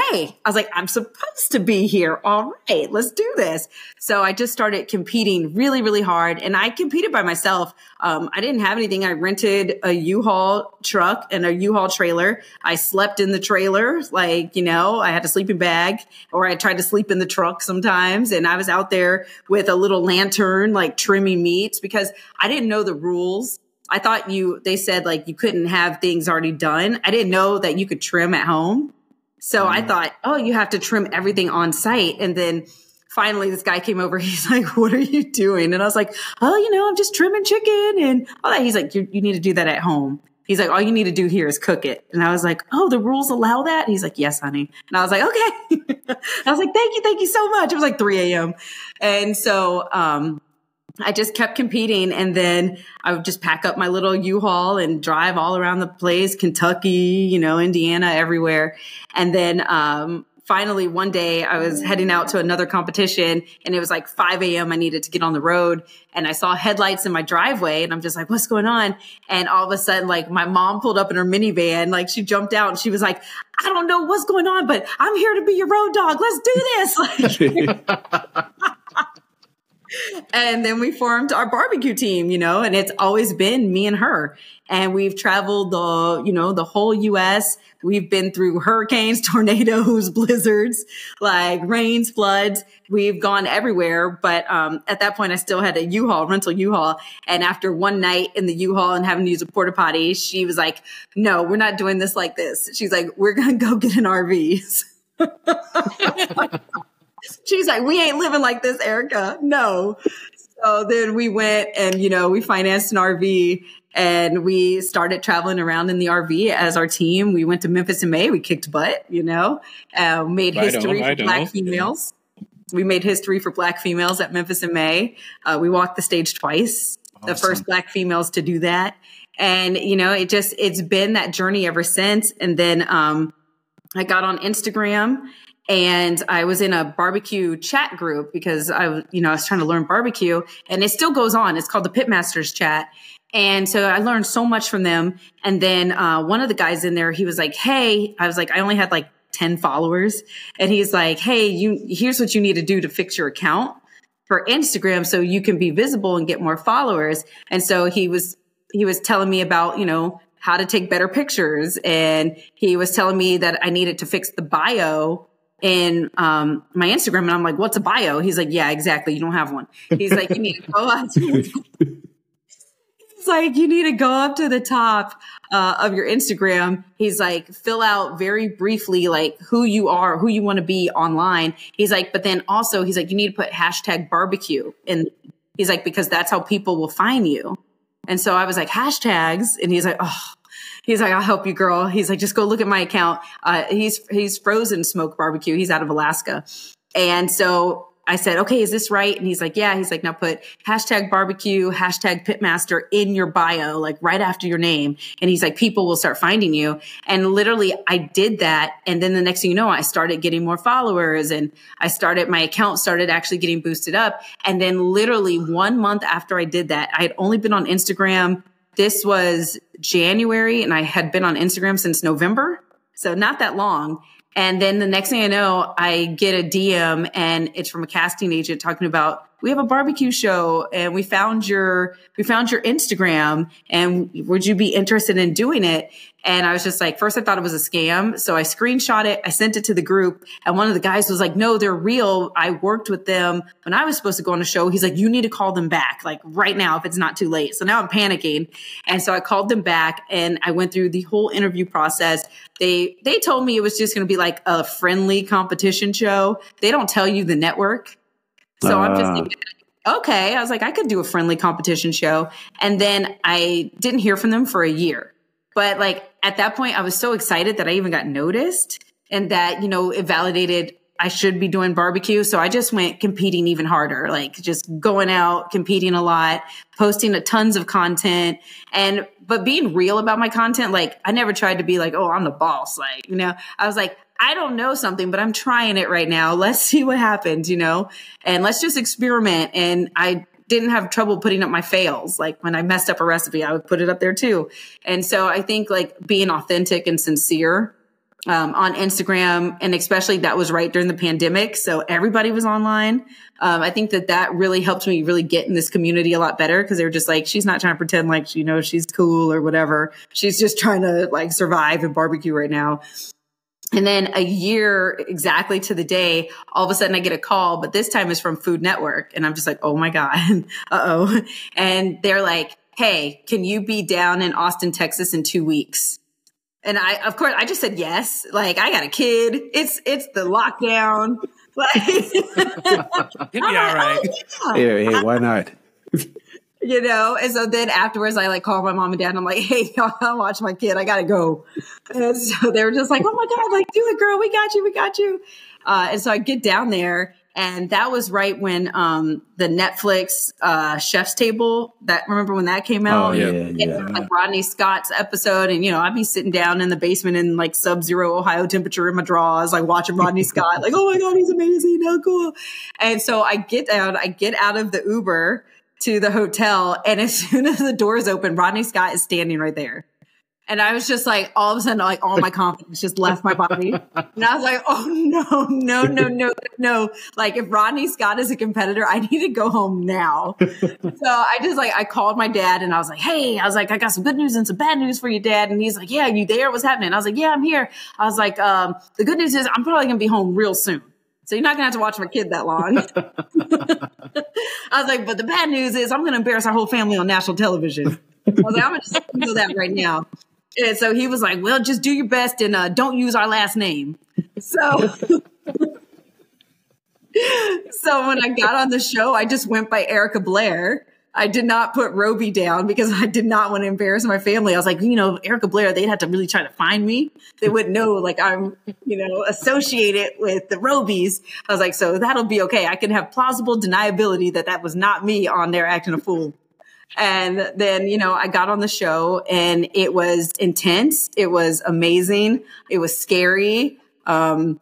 I was like, I'm supposed to be here. All right, let's do this. So I just started competing really, really hard. And I competed by myself. Um, I didn't have anything. I rented a U-Haul truck and a U-Haul trailer. I slept in the trailer. Like, you know, I had a sleeping bag or I tried to sleep in the truck sometimes. And I was out there with a little lantern, like trimming meats because I didn't know the rules I thought you, they said like you couldn't have things already done. I didn't know that you could trim at home. So mm. I thought, oh, you have to trim everything on site. And then finally this guy came over. He's like, what are you doing? And I was like, oh, you know, I'm just trimming chicken and all that. He's like, you, you need to do that at home. He's like, all you need to do here is cook it. And I was like, oh, the rules allow that? He's like, yes, honey. And I was like, okay. I was like, thank you. Thank you so much. It was like 3 a.m. And so, um, I just kept competing. And then I would just pack up my little U-Haul and drive all around the place, Kentucky, you know, Indiana, everywhere. And then, um, finally one day I was heading out to another competition and it was like 5 a.m. I needed to get on the road and I saw headlights in my driveway and I'm just like, what's going on? And all of a sudden, like my mom pulled up in her minivan, like she jumped out and she was like, I don't know what's going on, but I'm here to be your road dog. Let's do this. and then we formed our barbecue team, you know, and it's always been me and her. And we've traveled the, you know, the whole US. We've been through hurricanes, tornadoes, blizzards, like rains, floods. We've gone everywhere. But um, at that point, I still had a U-Haul, rental U-Haul. And after one night in the U-Haul and having to use a porta potty, she was like, no, we're not doing this like this. She's like, we're going to go get an RV. She's like, we ain't living like this, Erica. No. So then we went and, you know, we financed an RV and we started traveling around in the RV as our team. We went to Memphis in May. We kicked butt, you know, uh, made right history on, for black females. We made history for black females at Memphis in May. Uh, we walked the stage twice, awesome. the first black females to do that. And, you know, it just, it's been that journey ever since. And then, um, I got on Instagram and I was in a barbecue chat group because I, you know, I was trying to learn barbecue, and it still goes on. It's called the Pitmasters Chat, and so I learned so much from them. And then uh, one of the guys in there, he was like, "Hey," I was like, "I only had like." 10 followers and he's like hey you here's what you need to do to fix your account for Instagram so you can be visible and get more followers. And so he was, he was telling me about, you know, how to take better pictures. And he was telling me that I needed to fix the bio in um, my Instagram. And I'm like, what's a bio? He's like, yeah, exactly. You don't have one. He's like, you need to go. It's like you need to go up to the top uh, of your Instagram. He's like, fill out very briefly, like who you are, who you want to be online. He's like, but then also, he's like, you need to put hashtag barbecue. And he's like, because that's how people will find you. And so I was like, hashtags. And he's like, oh, he's like, I'll help you, girl. He's like, just go look at my account. Uh, he's, he's frozen smoke barbecue. He's out of Alaska. And so I said, okay, is this right? And he's like, yeah. He's like, now put hashtag barbecue, hashtag pitmaster in your bio, like right after your name. And he's like, people will start finding you. And literally I did that. And then the next thing you know, I started getting more followers and I started, my account started actually getting boosted up. And then literally one month after I did that, I had only been on Instagram. This was January and I had been on Instagram since November. So not that long. And then the next thing I know, I get a DM and it's from a casting agent talking about we have a barbecue show and we found your we found your Instagram and would you be interested in doing it? And I was just like, first I thought it was a scam. So I screenshot it. I sent it to the group. And one of the guys was like, no, they're real. I worked with them when I was supposed to go on a show. He's like, you need to call them back like right now if it's not too late. So now I'm panicking. And so I called them back and I went through the whole interview process. They, they told me it was just going to be like a friendly competition show. They don't tell you the network. So uh, I'm just thinking, okay. I was like, I could do a friendly competition show. And then I didn't hear from them for a year. But like at that point, I was so excited that I even got noticed and that, you know, it validated I should be doing barbecue. So I just went competing even harder, like just going out, competing a lot, posting a tons of content and, but being real about my content. Like I never tried to be like, Oh, I'm the boss. Like, you know, I was like, I don't know something, but I'm trying it right now. Let's see what happens, you know, and let's just experiment. And I didn't have trouble putting up my fails. Like when I messed up a recipe, I would put it up there too. And so I think like being authentic and sincere um, on Instagram, and especially that was right during the pandemic. So everybody was online. Um, I think that that really helped me really get in this community a lot better because they were just like, she's not trying to pretend like, you know, she's cool or whatever. She's just trying to like survive and barbecue right now. And then a year exactly to the day, all of a sudden I get a call, but this time is from Food Network. And I'm just like, oh my God, uh oh. And they're like, hey, can you be down in Austin, Texas in two weeks? And I, of course, I just said yes. Like, I got a kid. It's, it's the lockdown. Like, It'll be all right. Oh, yeah. Hey, hey, why not? You know? And so then afterwards, I like call my mom and dad and I'm like, hey, I'll watch my kid. I got to go. And so they were just like, oh my God, like, do it, girl. We got you. We got you. Uh, and so I get down there and that was right when um, the Netflix uh, Chef's Table. That remember when that came out? Oh yeah, yeah. Like Rodney Scott's episode, and you know I'd be sitting down in the basement in like sub-zero Ohio temperature in my drawers, like watching Rodney Scott. Like, oh my god, he's amazing, how cool! And so I get down, I get out of the Uber to the hotel. And as soon as the doors open, Rodney Scott is standing right there. And I was just like, all of a sudden, like all my confidence just left my body. And I was like, oh no, no, no, no, no. Like if Rodney Scott is a competitor, I need to go home now. so I just like, I called my dad and I was like, hey, I was like, I got some good news and some bad news for you, dad. And he's like, yeah, you there? What's happening? I was like, yeah, I'm here. I was like, um, the good news is I'm probably going to be home real soon. So you're not gonna have to watch my kid that long. I was like, but the bad news is I'm gonna embarrass our whole family on national television. I was like, I'm gonna just do that right now. And so he was like, well, just do your best and uh, don't use our last name. So so when I got on the show, I just went by Erica Blaire I did not put Roby down because I did not want to embarrass my family. I was like, you know, Erica Blaire, they'd have to really try to find me. They wouldn't know like I'm, you know, associated with the Robys. I was like, so that'll be okay. I can have plausible deniability that that was not me on there acting a fool. And then, you know, I got on the show and it was intense. It was amazing. It was scary. Um,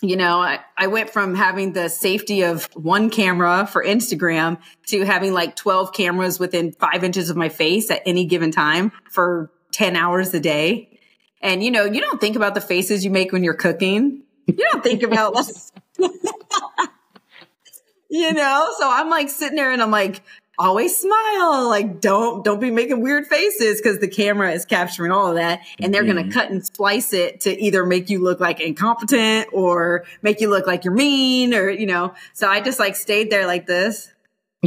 you know, I, I went from having the safety of one camera for Instagram to having like 12 cameras within five inches of my face at any given time for 10 hours a day. And, you know, you don't think about the faces you make when you're cooking. You don't think about, you know? So I'm like sitting there and I'm like, always smile. Like don't, don't be making weird faces because the camera is capturing all of that and they're mm-hmm. going to cut and splice it to either make you look like incompetent or make you look like you're mean or, you know, so I just like stayed there like this.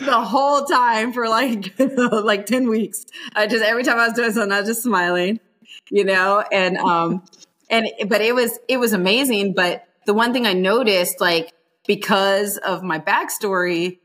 the whole time for like like 10 weeks. I just every time I was doing something, I was just smiling, you know, and um and but it was it was amazing. But the one thing I noticed, like because of my backstory,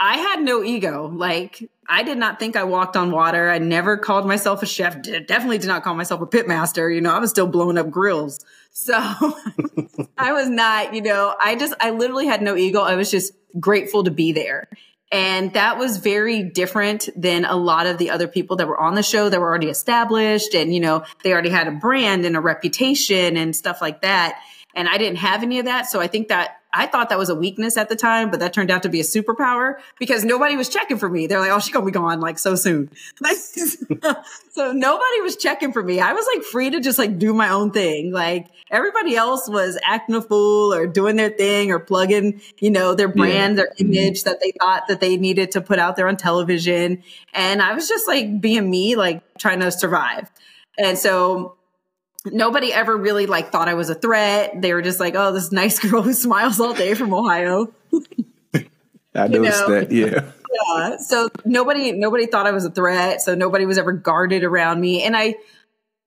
I had no ego. Like I did not think I walked on water. I never called myself a chef. Definitely did not call myself a pit master. You know, I was still blowing up grills. So I was not, you know, I just, I literally had no ego. I was just grateful to be there. And that was very different than a lot of the other people that were on the show that were already established and, you know, they already had a brand and a reputation and stuff like that. And I didn't have any of that. So I think that I thought that was a weakness at the time, but that turned out to be a superpower because nobody was checking for me. They're like, oh, she's going to be gone like so soon. so nobody was checking for me. I was like free to just like do my own thing. Like everybody else was acting a fool or doing their thing or plugging, you know, their brand, yeah. their mm-hmm. image that they thought that they needed to put out there on television. And I was just like being me, like trying to survive. And so nobody ever really like thought I was a threat. They were just like, "Oh, this nice girl who smiles all day from Ohio." I noticed know? that. Yeah. Yeah. So nobody nobody thought I was a threat. So nobody was ever guarded around me, and I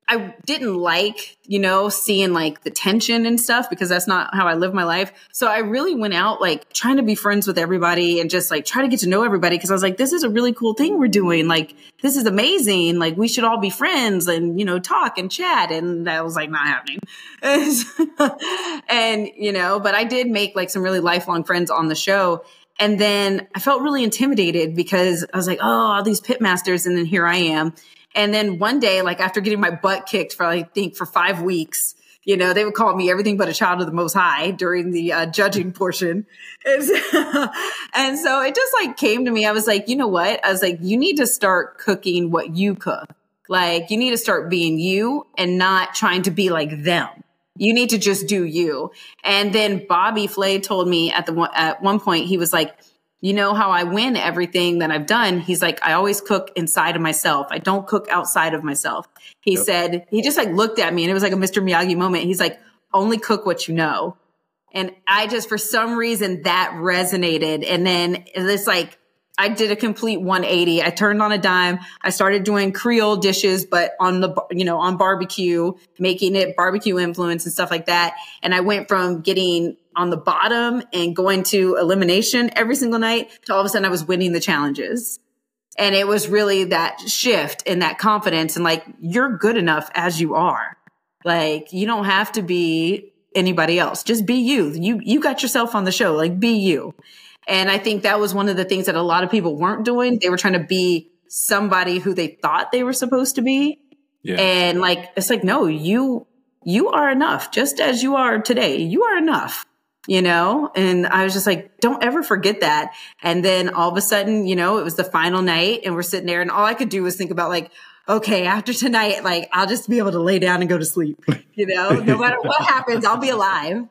I didn't like, you know, seeing like the tension and stuff because that's not how I live my life. So I really went out like trying to be friends with everybody and just like try to get to know everybody because I was like, this is a really cool thing we're doing. Like, this is amazing. Like, we should all be friends and, you know, talk and chat. And that was like not happening. and, you know, but I did make like some really lifelong friends on the show. And then I felt really intimidated because I was like, oh, all these pitmasters. And then here I am. And then one day, like after getting my butt kicked for, I think, for five weeks, you know, they would call me everything but a child of the most high during the uh, judging portion. And so, and so it just like came to me. I was like, you know what? I was like, you need to start cooking what you cook. Like you need to start being you and not trying to be like them. You need to just do you. And then Bobby Flay told me at the at one point, he was like, you know how I win everything that I've done. He's like, I always cook inside of myself. I don't cook outside of myself. He yep. said, he just like looked at me and it was like a Mr. Miyagi moment. He's like, only cook what you know. And I just, for some reason, that resonated. And then it's like, I did a complete 180. I turned on a dime. I started doing Creole dishes, but on the, you know, on barbecue, making it barbecue influence and stuff like that. And I went from getting on the bottom and going to elimination every single night to all of a sudden I was winning the challenges. And it was really that shift and that confidence and like, you're good enough as you are. Like, you don't have to be anybody else. Just be you. You, you got yourself on the show. Like, be you. And I think that was one of the things that a lot of people weren't doing. They were trying to be somebody who they thought they were supposed to be. Yeah. And like, it's like, no, you, you are enough just as you are today. You are enough, you know? And I was just like, don't ever forget that. And then all of a sudden, you know, it was the final night and we're sitting there and all I could do was think about like, okay, after tonight, like I'll just be able to lay down and go to sleep. You know, no matter what happens, I'll be alive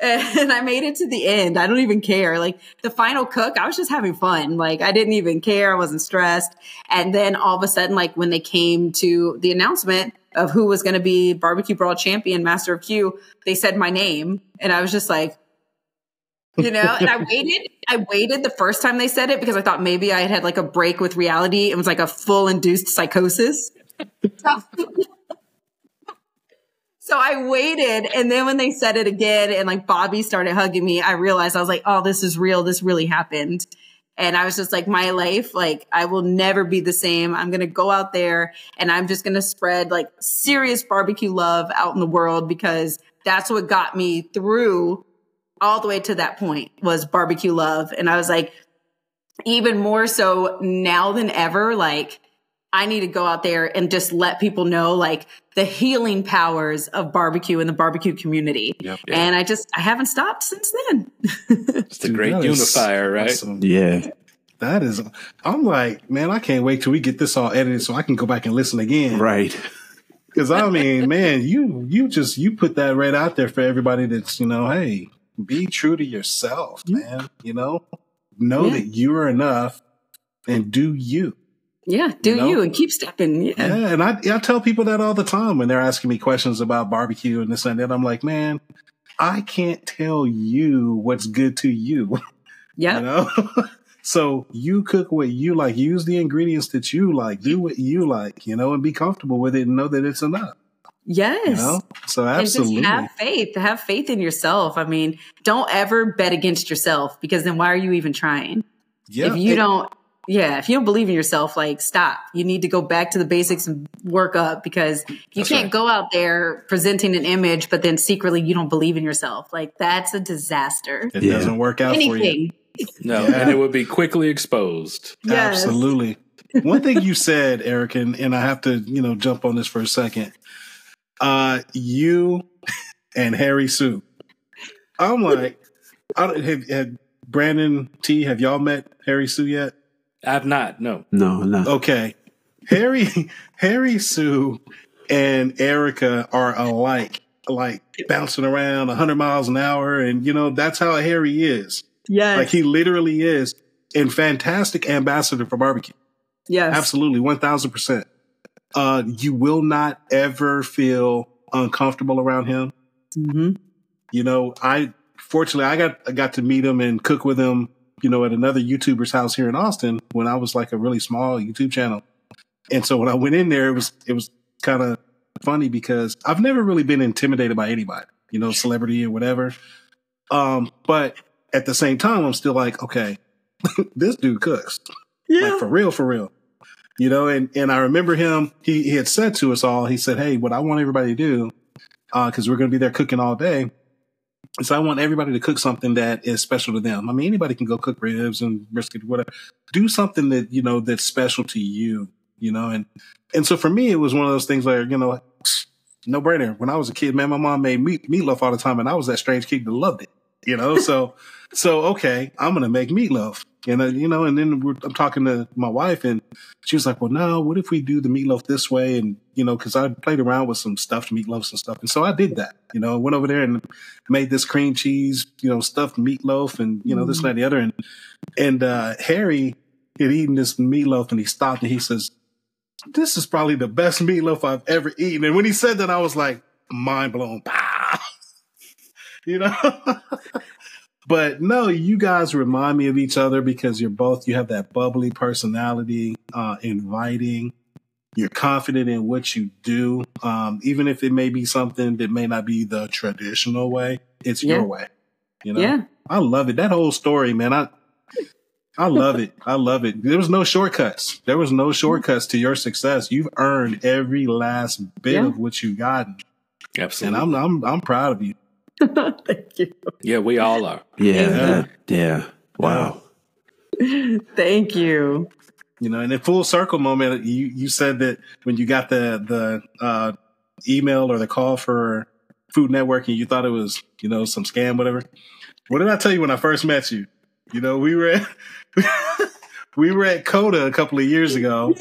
and I made it to the end. I don't even care. Like the final cook, I was just having fun. Like I didn't even care. I wasn't stressed. And then all of a sudden, like when they came to the announcement of who was going to be barbecue brawl champion, master of Q, they said my name. And I was just like, you know, and I waited. I waited the first time they said it because I thought maybe I had had like a break with reality. It was like a full induced psychosis. So I waited. And then when they said it again and like Bobby started hugging me, I realized I was like, oh, this is real. This really happened. And I was just like, my life, like, I will never be the same. I'm going to go out there and I'm just going to spread like serious barbecue love out in the world because that's what got me through all the way to that point was barbecue love. And I was like, even more so now than ever, like, I need to go out there and just let people know like the healing powers of barbecue and the barbecue community. Yep, yep. And I just I haven't stopped since then. it's a great unifier, right? Awesome. Yeah. That is I'm like, man, I can't wait till we get this all edited so I can go back and listen again. Right. Because I mean, man, you you just you put that right out there for everybody. That's you know, hey, be true to yourself, man. You know, know Yeah. that you are enough, and do you. Yeah, do You know? you and keep stepping. Yeah. Yeah, and I I tell people that all the time when they're asking me questions about barbecue and this and that. I'm like, man, I can't tell you what's good to you. Yeah. You know? so you cook what you like, use the ingredients that you like, do what you like, you know, and be comfortable with it and know that it's enough. Yes. You know? So And absolutely. just have faith. Have faith in yourself. I mean, don't ever bet against yourself because then why are you even trying? yeah. if you and- don't, yeah, if you don't believe in yourself, like stop. You need to go back to the basics and work up because you That's can't right. go out there presenting an image, but then secretly you don't believe in yourself. Like that's a disaster. it Yeah. doesn't work out for you. No, Yeah. and it would be quickly exposed. Yes. Absolutely. One thing you said, Eric, and, and I have to, you know, jump on this for a second. Uh, you and Harry Soo. I'm like, I don't, have, have Brandon T. Have y'all met Harry Soo yet? I've not. No. No, no. Okay, Harry, Harry Soo, and Erica are alike, like bouncing around 100 miles an hour, and you know that's how Harry is. Yes. Like he literally is, and fantastic ambassador for barbecue. yes. Absolutely, one thousand percent. Uh, you will not ever feel uncomfortable around him. hmm You know, I fortunately I got I got to meet him and cook with him. You know, at another YouTuber's house here in Austin when I was like a really small YouTube channel. And so when I went in there, it was it was kind of funny because I've never really been intimidated by anybody. You know, celebrity or whatever. Um, but at the same time, I'm still like, okay, this dude cooks Yeah. like for real, for real. You know, and and I remember him. He, he had said to us all. He said, "Hey, what I want everybody to do, uh, because we're going to be there cooking all day, is I want everybody to cook something that is special to them. I mean, anybody can go cook ribs and brisket, whatever. Do something that you know that's special to you. You know, and and so for me, it was one of those things where you know, no brainer. When I was a kid, man, my mom made meat meatloaf all the time, and I was that strange kid that loved it. You know, so so okay, I'm gonna make meatloaf. And uh, you know, and then we're, I'm talking to my wife, and she was like, "Well, no, what if we do the meatloaf this way?" And you know, because I played around with some stuffed meatloafs and stuff, and so I did that. You know, went over there and made this cream cheese, you know, stuffed meatloaf, and you know, this and that, and the other. And and uh, Harry had eaten this meatloaf, and he stopped and he says, "This is probably the best meatloaf I've ever eaten." And when he said that, I was like, mind blown. You know. But no, you guys remind me of each other because you're both, you have that bubbly personality, uh, inviting. You're confident in what you do. Um, even if it may be something that may not be the traditional way, it's Yeah. your way. You know, Yeah. I love it. That whole story, man. I, I love it. I love it. There was no shortcuts. There was no shortcuts to your success. You've earned every last bit Yeah. of what you've gotten. And I'm, I'm, I'm proud of you. Thank you. yeah, we all are. Yeah, Yeah. yeah. Wow. Thank you. You know, and a full circle moment, you you said that when you got the the uh, email or the call for Food Network, and you thought it was you know some scam, whatever. What did I tell you when I first met you? You know, we were at, we were at COTA a couple of years ago,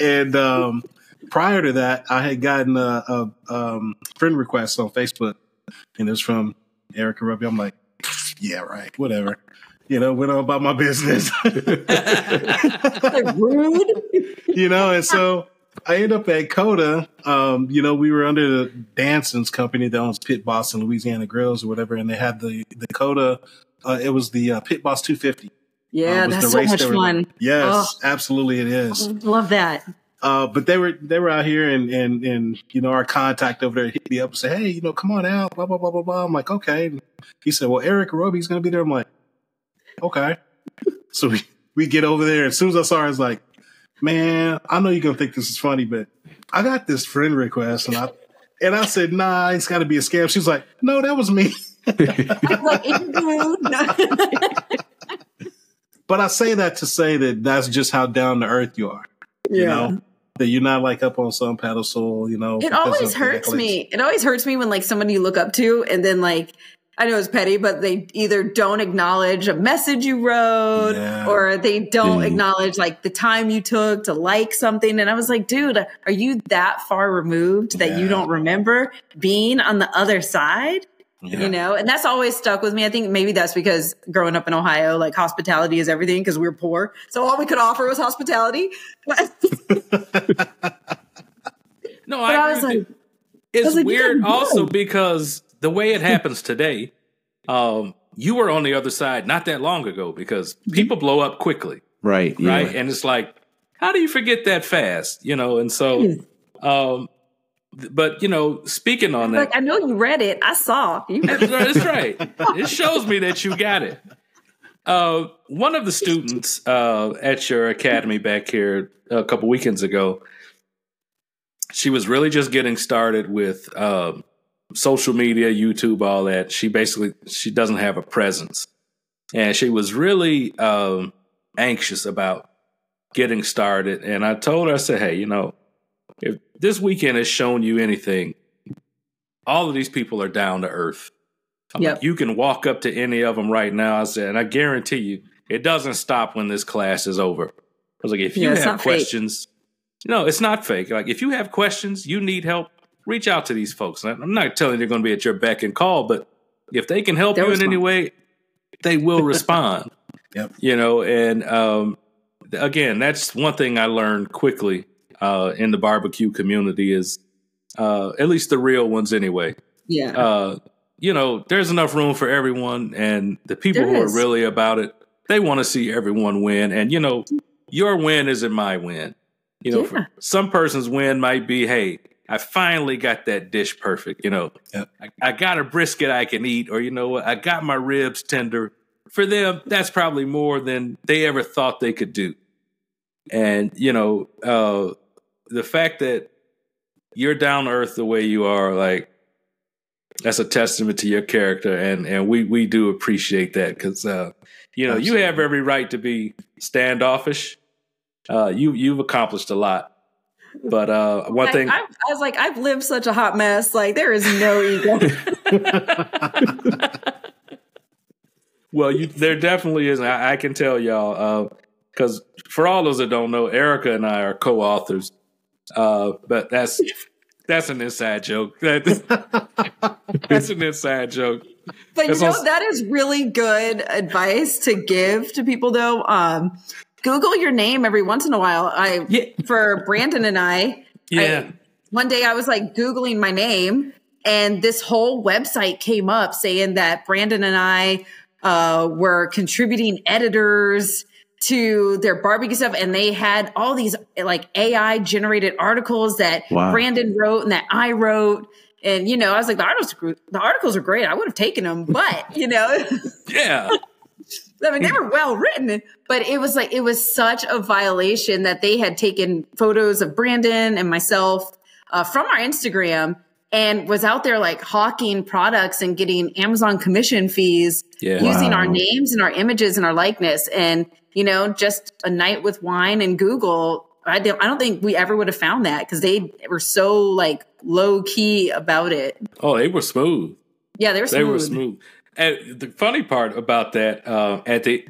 and um, prior to that, I had gotten a, a um, friend request on Facebook, and it was from Erica Roby. I'm like, yeah, right, whatever. You know, went on about my business. Like rude. you know, and so I end up at COTA. Um, you know, we were under the Dansons company that owns Pit Boss and Louisiana Grills or whatever, and they had the the COTA. Uh, it was the uh, Pit Boss 250. Yeah, uh, that's so much fun. Yes, Oh. absolutely, it is. Love that. Uh, but they were they were out here, and and and you know, our contact over there hit me up and said, "Hey, you know, come on out." Blah blah blah blah blah. I'm like, okay. And he said, "Well, Eric Roby's going to be there." I'm like, okay. So we we get over there. As soon as I saw her, I was like, man, I know you're gonna think this is funny, but I got this friend request, and I and I said, nah, it's got to be a scam. She was like, no, that was me. like. But I say that to say that that's just how down to earth you are. You Yeah. know that you're not like up on some pedestal. You know, It always hurts me. It always hurts me when like somebody you look up to and then like I know it's petty, but they either don't acknowledge a message you wrote Yeah. or they don't Mm. acknowledge like the time you took to like something. And I was like, dude, are you that far removed that you don't remember being on the other side? Yeah. You know, and that's always stuck with me. I think maybe that's because growing up in Ohio, like hospitality is everything because we are poor. So all we could offer was hospitality. No, I I, was like. It's was like, weird also because the way it happens today, um, you were on the other side not that long ago because people blow up quickly, Right. Yeah. right? And it's like, how do you forget that fast? You know, and so, um, th- but you know, speaking on that, like, I know you read it. I saw. You that's right. That's right. It shows me that you got it. Uh, one of the students uh, at your academy back here a couple weekends ago, she was really just getting started with um, social media, YouTube, all that. She basically she doesn't have a presence, and she was really um, anxious about getting started. And I told her, I said, "Hey, you know, if this weekend has shown you anything, all of these people are down to earth." I'm Yep. like, you can walk up to any of them right now. I said, and I guarantee you, it doesn't stop when this class is over. I was like, if you Yeah, have not fake. questions, no, it's not fake. Like, if you have questions, you need help, reach out to these folks. And I'm not telling you they're going to be at your beck and call, but if they can help They'll you in any way, they will respond. Yep. You know, and um, again, that's one thing I learned quickly uh, in the barbecue community is uh, at least the real ones anyway yeah. uh, you know, there's enough room for everyone, and the people There who is. are really about it, they want to see everyone win. And you know, your win isn't my win. You know, Yeah. for some person's win might be, hey, I finally got that dish perfect. You know, Yep. I, I got a brisket I can eat, or you know what, I got my ribs tender. For them, that's probably more than they ever thought they could do. And you know, uh, the fact that you're down to earth the way you are, like that's a testament to your character, and and we we do appreciate that because uh, you know you have every right to be standoffish. Uh, you you've accomplished a lot, but uh, one Like, thing I, I was like, I've lived such a hot mess. Like, there is no ego. Well, you, there definitely is. I, I can tell y'all because for all those that don't know, Erica and I are co-authors. Uh, but that's that's an inside joke. That, that's an inside joke. But you know, also- that is really good advice to give to people though. Um, Google your name every once in a while. I Yeah. for Brandon and I, Yeah. I- one day I was like Googling my name and this whole website came up saying that Brandon and I uh, were contributing editors to their barbecue stuff and they had all these like AI generated articles that Wow. Brandon wrote and that I wrote. And you know, I was like, the articles, the articles are great. I would have taken them, but you know, yeah. I mean, they were well written, but it was like it was such a violation that they had taken photos of Brandon and myself uh, from our Instagram and was out there like hawking products and getting Amazon commission fees Yeah. using our names and our images and our likeness. And you know, just a night with wine and Google. I don't, I don't think we ever would have found that because they were so like low key about it. Oh, they were smooth. Yeah, they were smooth. They were smooth. And the funny part about that, uh, at the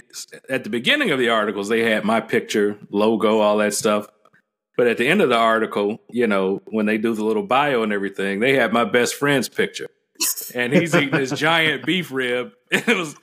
at the beginning of the articles, they had my picture, logo, all that stuff. But at the end of the article, you know, when they do the little bio and everything, they had my best friend's picture, and he's eating this giant beef rib. It was,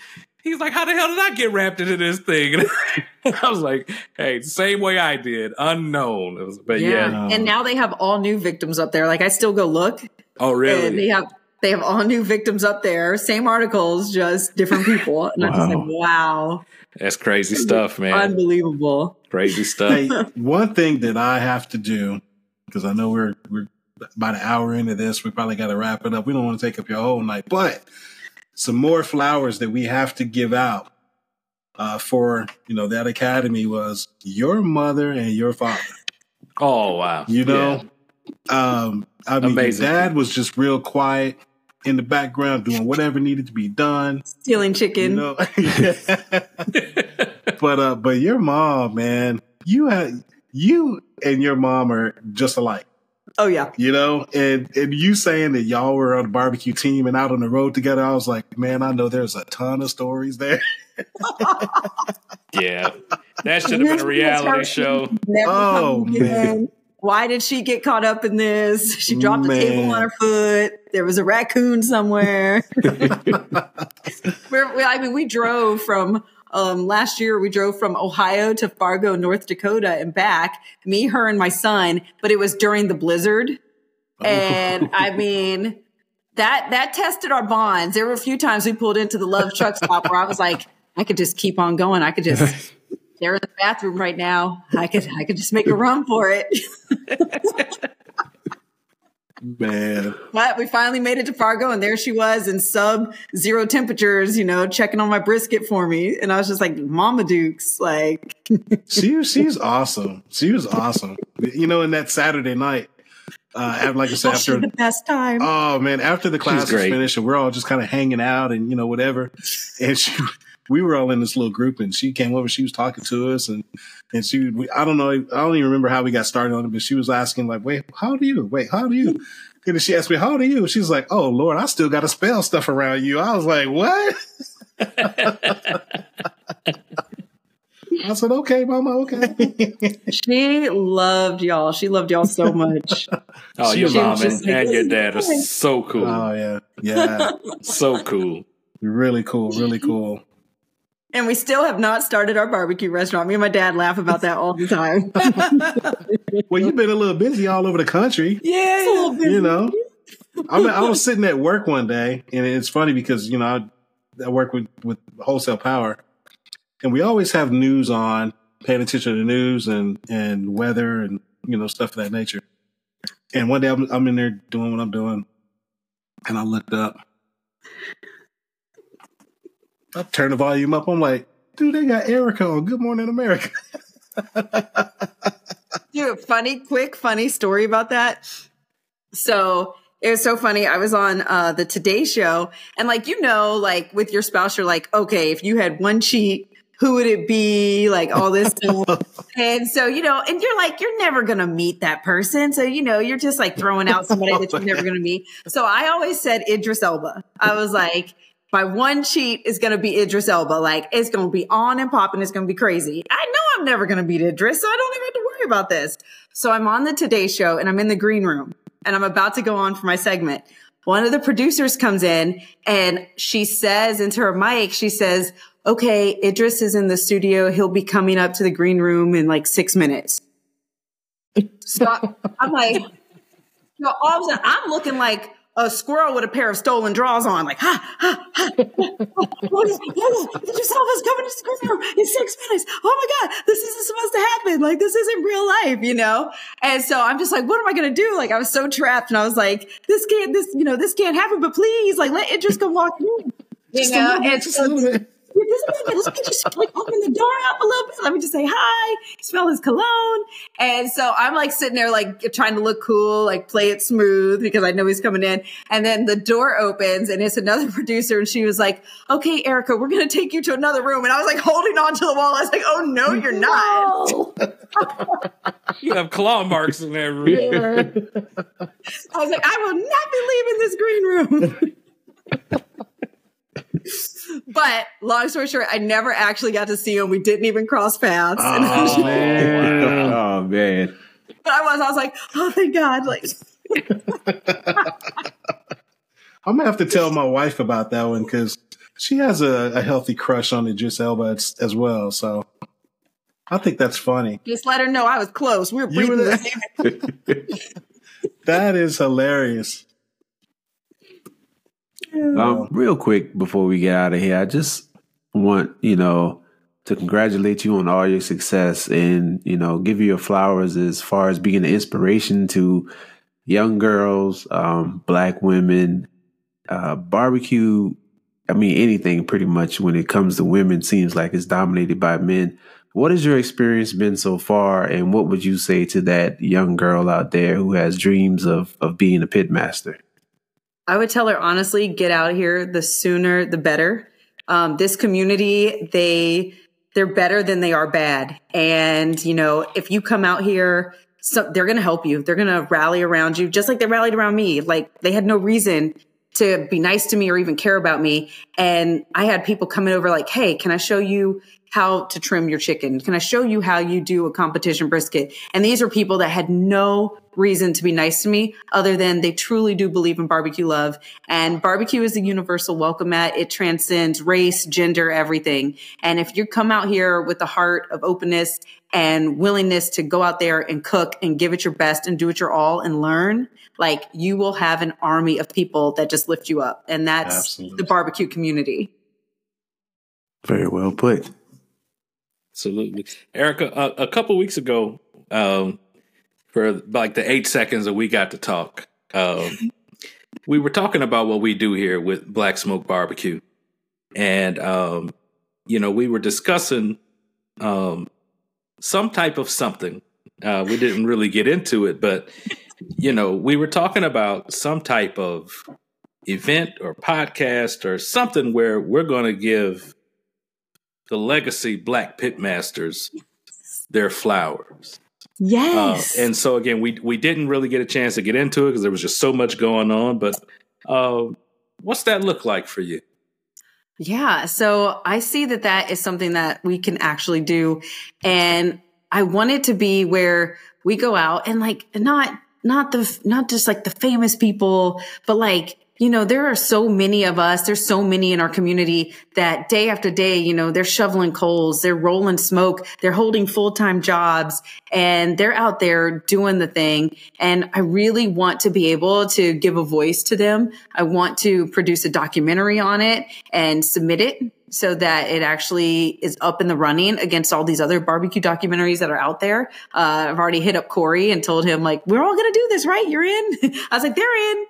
he's like, "How the hell did I get wrapped into this thing?" And I was like, "Hey, same way I did, unknown." It was, but yeah. Yeah. And now they have all new victims up there. Like I still go look oh and really? they have they have all new victims up there. Same articles, just different people. And I'm just like, wow. That's crazy stuff, man. Unbelievable. crazy stuff. Hey, one thing that I have to do because I know we're we're about an hour into this. We probably got to wrap it up. We don't want to take up your whole night, but some more flowers that we have to give out uh, for you know that academy was your mother and your father. Oh wow! You know, um, I mean, Amazing. dad was just real quiet in the background doing whatever needed to be done. Stealing You chicken. know, but uh, but your mom, man, you had you and your mom are just alike. Oh yeah. You know, and and you saying that y'all were on the barbecue team and out on the road together, I was like, man, I know there's a ton of stories there. Yeah, that should have been a reality show. Oh, man. Why did she get caught up in this? She dropped a table on her foot. There was a raccoon somewhere. We're, we, I mean, we drove from um, last year. We drove from Ohio to Fargo, North Dakota, and back. Me, her, and my son. But it was during the blizzard, and I mean that that tested our bonds. There were a few times we pulled into the Love Truck Stop where I was like, I could just keep on going. I could just. They're in the bathroom right now. I could I could just make a run for it. Man, But we finally made it to Fargo, and there she was in sub zero temperatures, you know, checking on my brisket for me. And I was just like, Mama Dukes, like, she she's awesome. She was awesome. You know, in that Saturday night, uh, after, like I said, after the best time. Oh man, after the class was finished and we're all just kind of hanging out and you know whatever, and she, we were all in this little group and she came over, she was talking to us and and she, we, I don't know, I don't even remember how we got started on it, but she was asking like, wait, how do you? Wait, how do you? And she asked me, how old are you? She's like, oh Lord, I still got to spell stuff around you. I was like, what? I said, okay, mama, okay. she loved y'all. She loved y'all so much. Oh, She your was mom and, like, and your "This is dad are so cool. oh yeah, yeah, so cool. really cool, really cool. And we still have not started our barbecue restaurant. Me and my dad laugh about that all the time. Well, you've been a little busy all over the country. yeah. you know, I, mean, I was sitting at work one day, and it's funny because you know I, I work with with wholesale power, and we always have news on, paying attention to the news and and weather and you know stuff of that nature. And one day I'm, I'm in there doing what I'm doing, and I looked up. I turn the volume up. I'm like, dude, they got Erica on Good Morning America. Dude, funny, quick, funny story about that. So it was so funny. I was on uh, the Today Show, and like you know, like with your spouse, you're like, okay, if you had one cheat, who would it be? Like all this stuff. and so you know, and you're like, you're never gonna meet that person, so you know, you're just like throwing out somebody that you're never gonna meet. So I always said Idris Elba. I was like. My one cheat is going to be Idris Elba. Like, it's going to be on and popping. It's going to be crazy. I know I'm never going to beat Idris, so I don't even have to worry about this. So I'm on the Today Show and I'm in the green room and I'm about to go on for my segment. One of the producers comes in and she says into her mic, she says, okay, Idris is in the studio. He'll be coming up to the green room in like six minutes. So I'm like, so all of a sudden I'm looking like a squirrel with a pair of stolen drawers on, like, ha, ha, ha. What is, what is, Idris Elba's coming to room in six minutes. Oh my God, this isn't supposed to happen. Like, this isn't real life, you know? And so I'm just like, what am I going to do? Like, I was so trapped and I was like, this can't, this, you know, this can't happen, but please, like, let it just go walk in. You Just know, little bit, and just so a little bit. yeah, just a little bit. Let me like open the door up a little bit. Let me just say hi, smell his cologne. And so I'm like sitting there, like trying to look cool, like play it smooth because I know he's coming in. And then the door opens and it's another producer. And she was like, okay, Erica, we're going to take you to another room. And I was like holding on to the wall. I was like, oh no, you're not. You have claw marks in that room. I was like, I will not be leaving this green room. but long story short, I never actually got to see him. We didn't even cross paths. And I was Oh, man. Oh man. But I was, I was like, oh, thank God. Like, I'm gonna have to tell my wife about that one because she has a, a healthy crush on Idris Elba as, as well. So I think that's funny. just let her know I was close. We were You breathing were the same. That is hilarious. Um, real quick before we get out of here, I just want you know to congratulate you on all your success and you know give you your flowers as far as being an inspiration to young girls, um, black women, uh, barbecue. I mean, anything pretty much when it comes to women seems like it's dominated by men. What has your experience been so far, and what would you say to that young girl out there who has dreams of of being a pit master? I would tell her honestly, get out here. The sooner, the better. Um, this community, they they're better than they are bad. And you know, if you come out here so they're going to help you. They're going to rally around you just like they rallied around me. Like they had no reason to be nice to me or even care about me. And I had people coming over like, Hey, can I show you how to trim your chicken? Can I show you how you do a competition brisket? And these are people that had no reason to be nice to me other than they truly do believe in barbecue love. And barbecue is a universal welcome mat. It transcends race, gender, everything. And if you come out here with a heart of openness and willingness to go out there and cook and give it your best and do it your all and learn, like you will have an army of people that just lift you up. And that's Absolutely. the barbecue community. Very well put. Absolutely. Erica, a, a couple weeks ago, um, for like the eight seconds that we got to talk, um, we were talking about what we do here with Black Smoke Barbecue. And, um, you know, we were discussing um, some type of something. Uh, we didn't really get into it, but, you know, we were talking about some type of event or podcast or something where we're going to give the legacy black pitmasters their flowers. Yes. Uh, and so again, we we didn't really get a chance to get into it because there was just so much going on. But uh, what's that look like for you? Yeah. So I see that that is something that we can actually do, and I want it to be where we go out and like not not the not just like the famous people, but like you know, there are so many of us, there's so many in our community that day after day, you know, they're shoveling coals, they're rolling smoke, they're holding full-time jobs and they're out there doing the thing. And I really want to be able to give a voice to them. I want to produce a documentary on it and submit it so that it actually is up in the running against all these other barbecue documentaries that are out there. Uh, I've already hit up Corey and told him like, we're all going to do this, right? You're in. I was like, they're in.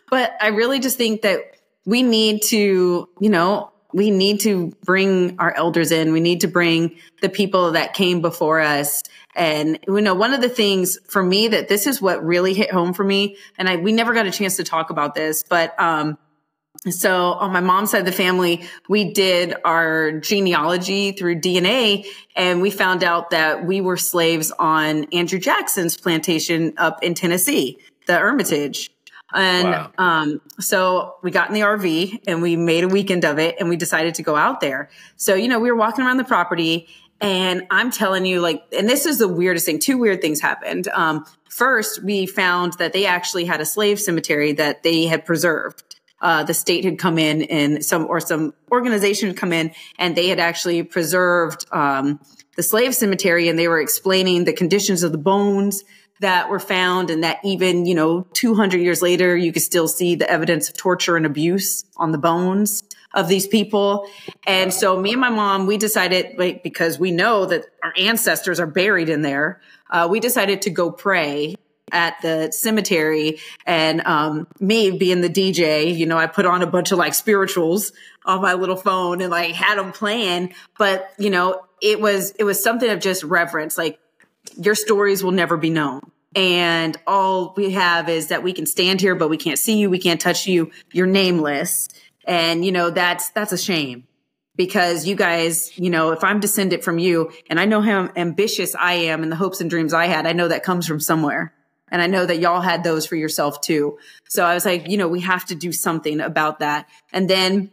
but I really just think that we need to, you know, we need to bring our elders in. We need to bring the people that came before us. And you know, one of the things for me that this is what really hit home for me, and I we never got a chance to talk about this, but um, so on my mom's side of the family, we did our genealogy through DNA and we found out that we were slaves on Andrew Jackson's plantation up in Tennessee, the Hermitage. And wow. um, so we got in the RV and we made a weekend of it and we decided to go out there. So, you know, we were walking around the property and I'm telling you, like, and this is the weirdest thing. Two weird things happened. Um, first, we found that they actually had a slave cemetery that they had preserved uh, the state had come in and some or some organization had come in and they had actually preserved um, the slave cemetery and they were explaining the conditions of the bones that were found and that even you know 200 years later you could still see the evidence of torture and abuse on the bones of these people. And so me and my mom we decided like, because we know that our ancestors are buried in there uh, we decided to go pray at the cemetery and um, me being the DJ, you know, I put on a bunch of like spirituals on my little phone and like had them playing. But, you know, it was, it was something of just reverence. Like your stories will never be known. And all we have is that we can stand here, but we can't see you. We can't touch you. You're nameless. And, you know, that's, that's a shame because you guys, you know, if I'm descended from you and I know how ambitious I am and the hopes and dreams I had, I know that comes from somewhere. And I know that y'all had those for yourself too. So I was like, you know, we have to do something about that. And then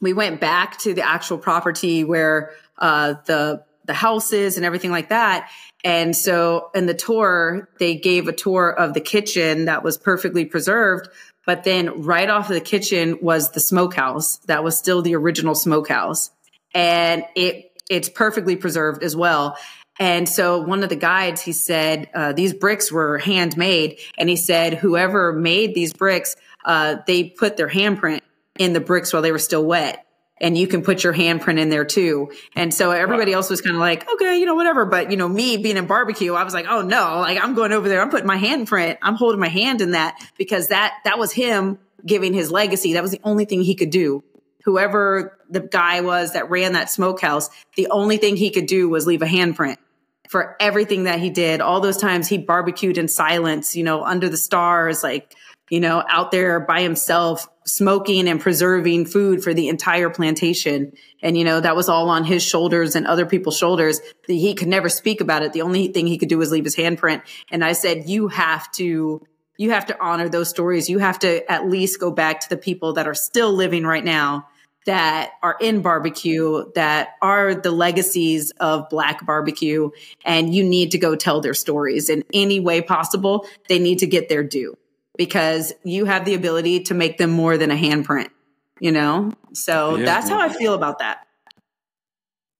we went back to the actual property where uh, the the houses and everything like that. And so in the tour, they gave a tour of the kitchen that was perfectly preserved. But then right off of the kitchen was the smokehouse that was still the original smokehouse. And it it's perfectly preserved as well. And so one of the guides, he said, uh, these bricks were handmade. And he said, whoever made these bricks, uh, they put their handprint in the bricks while they were still wet. And you can put your handprint in there too. And so everybody else was kind of like, okay, you know, whatever. But, you know, me being in barbecue, I was like, oh no, like I'm going over there. I'm putting my handprint. I'm holding my hand in that because that, that was him giving his legacy. That was the only thing he could do whoever the guy was that ran that smokehouse, the only thing he could do was leave a handprint for everything that he did. All those times he barbecued in silence, you know, under the stars, like you know, out there by himself, smoking and preserving food for the entire plantation. And, you know, that was all on his shoulders and other people's shoulders. He could never speak about it. The only thing he could do was leave his handprint. And I said, you have to, you have to honor those stories. You have to at least go back to the people that are still living right now that are in barbecue that are the legacies of black barbecue and you need to go tell their stories in any way possible they need to get their due because you have the ability to make them more than a handprint you know so Yeah. that's how i feel about that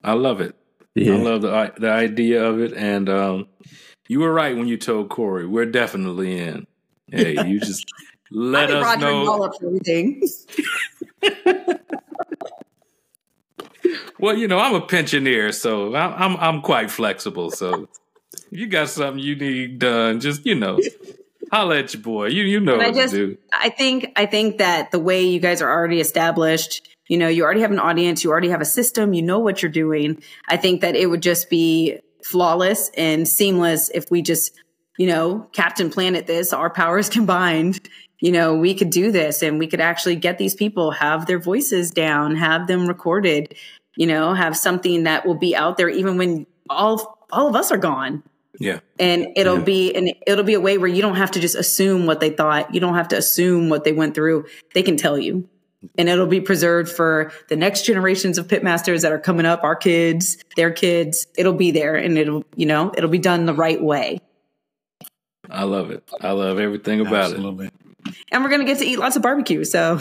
I love it. Yeah. I love the the idea of it, and um, you were right when you told Corey we're definitely in. Hey, you just let I us Roger know. all up for everything Well, you know, I'm a pensioner, so I'm I'm, I'm quite flexible. So if you got something you need done, just you know, holla at your boy. You you know And I just, to do. I think, I think that the way you guys are already established, you know, you already have an audience, you already have a system, you know what you're doing. I think that it would just be flawless and seamless if we just, you know, Captain Planet this, our powers combined, you know, we could do this and we could actually get these people, have their voices down, have them recorded, you know, have something that will be out there even when all, all of us are gone. Yeah, and it'll Yeah. be and it'll be a way where you don't have to just assume what they thought. You don't have to assume what they went through. They can tell you. And it'll be preserved for the next generations of pitmasters that are coming up our kids their kids. It'll be there and it'll you know it'll be done the right way. I love it. I love everything about it. Absolutely. and we're gonna get to eat lots of barbecue so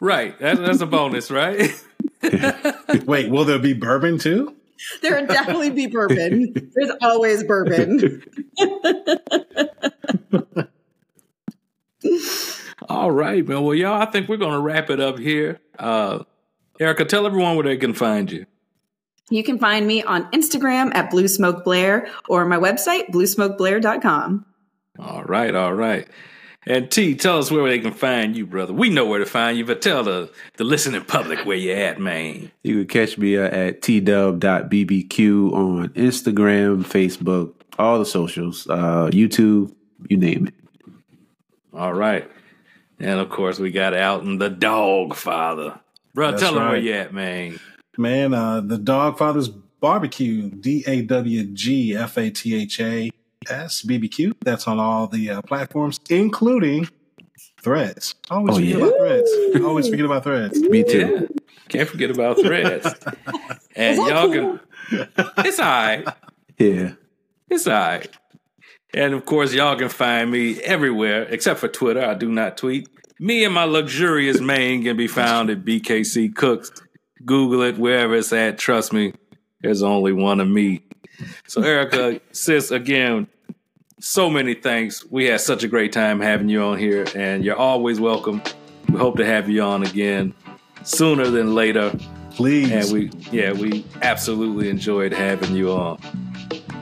Right, that, that's a bonus, right? Wait, will there be bourbon too? there will definitely be bourbon there's always bourbon All right, man. Well, y'all, I think we're gonna wrap it up here. Uh, Erica, tell everyone where they can find you. you can find me on instagram at blue smoke blaire or my website bluesmokeblaire.com All right, all right. And T, tell us where they can find you, brother. We know where to find you, but tell the the listening public where you at, man. You can catch me uh, at tdub.bbq on Instagram, Facebook, all the socials, uh, YouTube, you name it. All right. And of course, we got Alton, the dog father. Bro, That's tell them where you at, man. Man, uh, the Dog Father's Barbecue, D A W G F A T H A S B B Q. That's on all the uh, platforms, including Threads. Always Oh, forget yeah? about Threads. Always forget about Threads. Me too. Yeah. Can't forget about threads. and y'all can it's all right. Yeah. It's all right. And of course, y'all can find me everywhere except for Twitter. I do not tweet. Me and my luxurious mane can be found at BKC Cooks. Google it wherever it's at. Trust me, there's only one of me. So, Erica, sis, again, so many thanks. We had such a great time having you on here, and you're always welcome. We hope to have you on again sooner than later. Please. And we, yeah, we absolutely enjoyed having you on.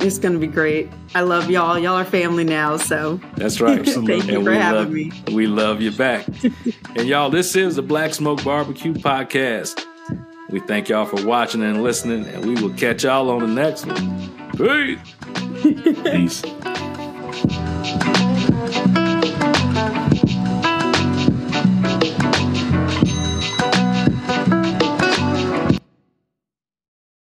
It's gonna be great. I love y'all. Y'all are family now, so That's right. Thank you And for we having love, me. We love you back. and y'all, this is the Black Smoke Barbecue Podcast. We thank y'all for watching and listening, and we will catch y'all on the next one. Peace. Peace. Thank you.